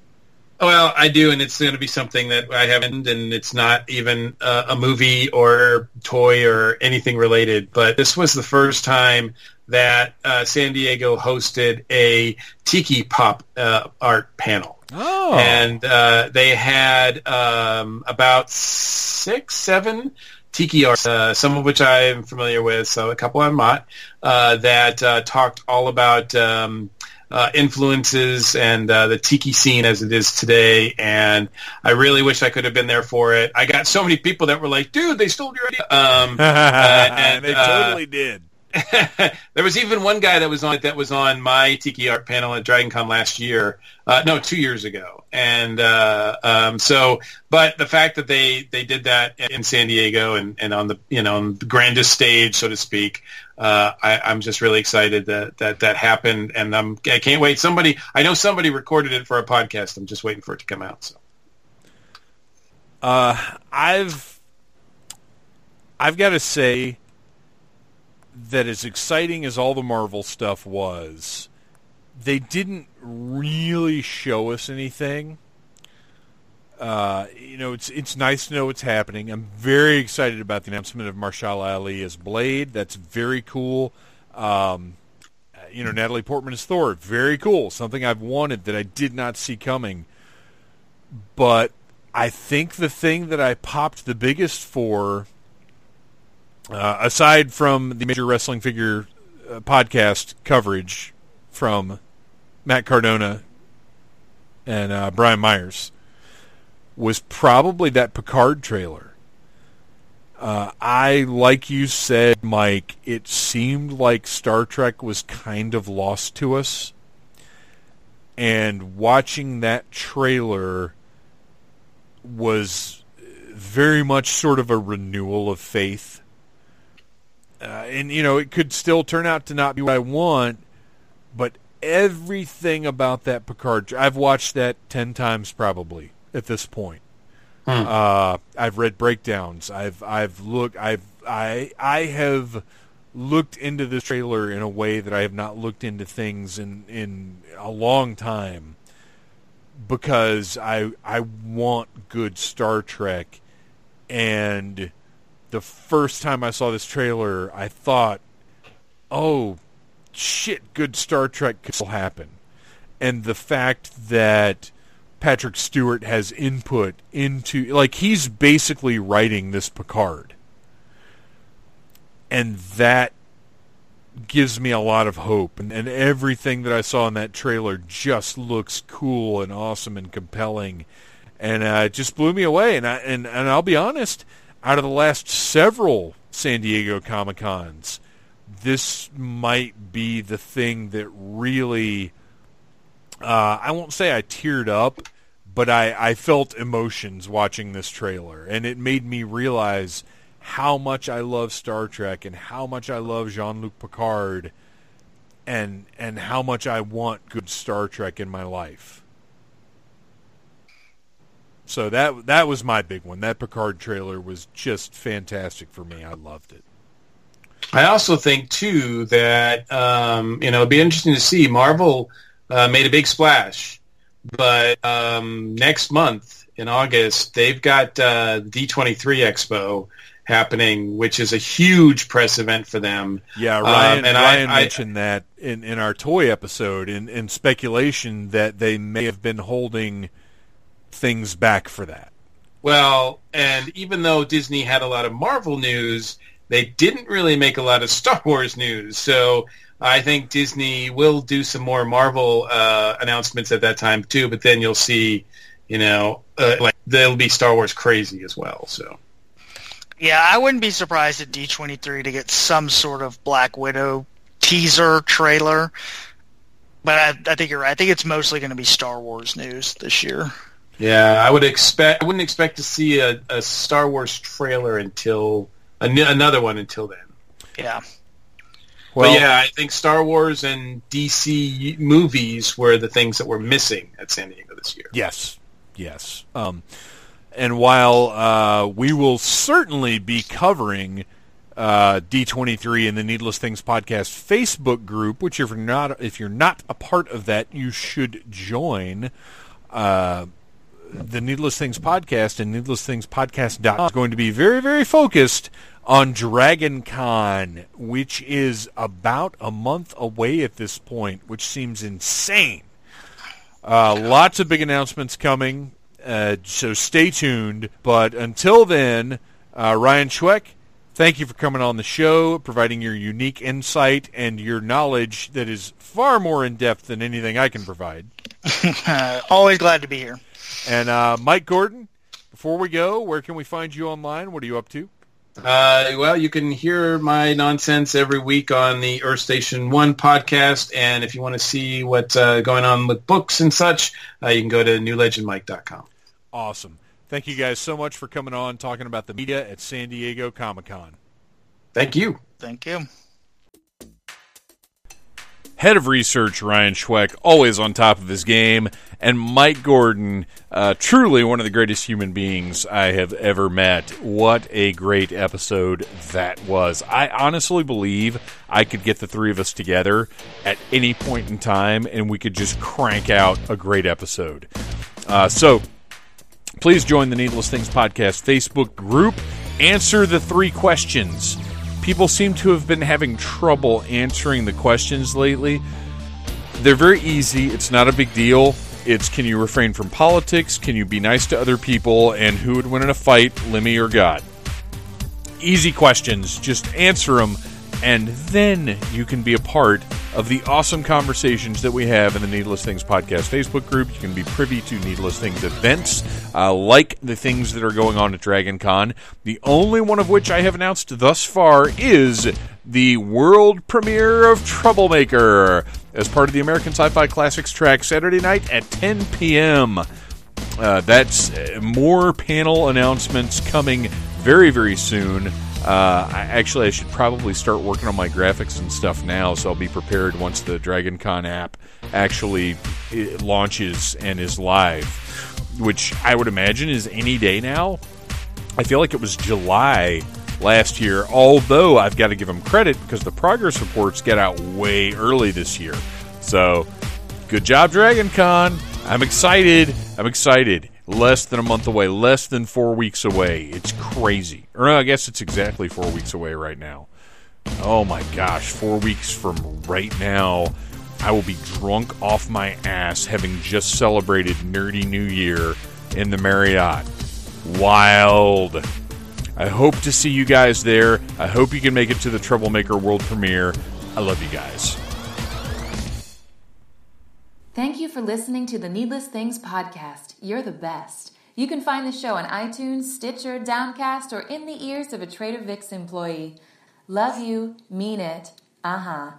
Well, I do, and it's going to be something that I haven't, and it's not even uh, a movie or toy or anything related. But this was the first time that uh, San Diego hosted a tiki pop uh, art panel. Oh, and uh, they had um, about six, seven tiki artists, uh, some of which I'm familiar with, so a couple I'm not, uh, that uh, talked all about um, uh, influences and uh, the tiki scene as it is today. And I really wish I could have been there for it. I got so many people that were like, "Dude, they stole your idea." Um, and, they totally did. there was even one guy that was on that was on my Tiki Art panel at DragonCon last year. Uh, no, two years ago. And uh, um, so, but the fact that they they did that in San Diego and, and on the you know on the grandest stage, so to speak, uh, I, I'm just really excited that that that happened, and I'm I can't wait. Somebody I know somebody recorded it for a podcast. I'm just waiting for it to come out. So. Uh, I've I've got to say that as exciting as all the Marvel stuff was, they didn't really show us anything. Uh, you know, it's it's nice to know what's happening. I'm very excited about the announcement of Mahershala Ali as Blade. That's very cool. Um, you know, Natalie Portman as Thor. Very cool. Something I've wanted that I did not see coming. But I think the thing that I popped the biggest for, uh, aside from the major wrestling figure uh, podcast coverage from Matt Cardona and uh, Brian Myers, was probably that Picard trailer. Uh, I, like you said, Mike, it seemed like Star Trek was kind of lost to us. And watching that trailer was very much sort of a renewal of faith. Uh, and, you know, it could still turn out to not be what I want, but everything about that Picard, I've watched that 10 times probably at this point. Uh, I've read breakdowns. I've I've looked. I've I I have looked into this trailer in a way that I have not looked into things in in a long time because I I want good Star Trek, and the first time I saw this trailer, I thought, oh shit, good Star Trek could still happen, and the fact that Patrick Stewart has input into like he's basically writing this Picard. and that gives me a lot of hope. And, and everything that I saw in that trailer just looks cool and awesome and compelling, and uh, it just blew me away. And I and and I'll be honest, out of the last several San Diego Comic Cons, this might be the thing that really. Uh, I won't say I teared up, but I, I felt emotions watching this trailer, and it made me realize how much I love Star Trek and how much I love Jean-Luc Picard, and and how much I want good Star Trek in my life. So that that was my big one. That Picard trailer was just fantastic for me. I loved it. I also think too that um, you know it'd be interesting to see Marvel uh, made a big splash, but um, next month in August they've got uh, D23 Expo happening, which is a huge press event for them. Yeah, Ryan, um, and Ryan I, mentioned I, that in, in our toy episode in, in speculation that they may have been holding things back for that. Well, and even though Disney had a lot of Marvel news, they didn't really make a lot of Star Wars news. So I think Disney will do some more Marvel uh, announcements at that time too. But then you'll see, you know, uh, like they'll be Star Wars crazy as well. So. Yeah, I wouldn't be surprised at D23 to get some sort of Black Widow teaser trailer. But I, I think you're right. I think it's mostly going to be Star Wars news this year. Yeah, I would expect. I wouldn't expect to see a, a Star Wars trailer until another one until then. Yeah. Well, but yeah, I think Star Wars and DC movies were the things that were missing at San Diego this year. Yes, yes. Um, and while uh, we will certainly be covering uh, D23 in the Needless Things podcast Facebook group, which if you're not if you're not a part of that, you should join. Uh, the Needless Things podcast and Needless Things podcast is going to be very, very focused on Dragon Con, which is about a month away at this point, which seems insane. Uh, lots of big announcements coming, uh, so stay tuned. But until then, uh, Ryan Schweck, thank you for coming on the show, providing your unique insight and your knowledge that is far more in depth than anything I can provide. Always glad to be here. And uh, Mike Gordon, before we go, where can we find you online? What are you up to? Uh, well, you can hear my nonsense every week on the Earth Station One podcast, and if you want to see what's uh, going on with books and such, uh, you can go to newlegendmike.com. Awesome. Thank you guys so much for coming on, talking about the media at San Diego Comic Con. Thank you. Thank you. Head of research Ryan Schweck, always on top of his game, and Mike Gordon, uh, truly one of the greatest human beings I have ever met. What a great episode that was. I honestly believe I could get the three of us together at any point in time and we could just crank out a great episode. Uh, so, please join the Needless Things Podcast Facebook group. Answer the three questions people seem to have been having trouble answering the questions lately. They're very easy. It's not a big deal. It's can you refrain from politics? Can you be nice to other people? And who would win in a fight, Lemmy or God? Easy questions. Just answer them and then you can be a part of the awesome conversations that we have in the Needless Things Podcast Facebook group. You can be privy to Needless Things events, uh, like the things that are going on at Dragon Con. The only one of which I have announced thus far is the world premiere of Troublemaker as part of the American Sci Fi Classics track Saturday night at 10 p.m. Uh, that's more panel announcements coming very, very soon. Uh, I, actually, I should probably start working on my graphics and stuff now, so I'll be prepared once the Dragon Con app actually launches and is live, which I would imagine is any day now. I feel like it was July last year, although I've got to give them credit because the progress reports get out way early this year. So, good job, Dragon Con. I'm excited. I'm excited less than a month away, less than four weeks away. It's crazy. Or no, I guess it's exactly four weeks away right now. Oh my gosh, four weeks from right now, I will be drunk off my ass having just celebrated Nerdy New Year in the Marriott. Wild. I hope to see you guys there. I hope you can make it to the Troublemaker world premiere. I love you guys. Thank you for listening to the Needless Things podcast. You're the best. You can find the show on iTunes, Stitcher, Downcast, or in the ears of a Trader Vic's employee. Love you, mean it. Uh huh.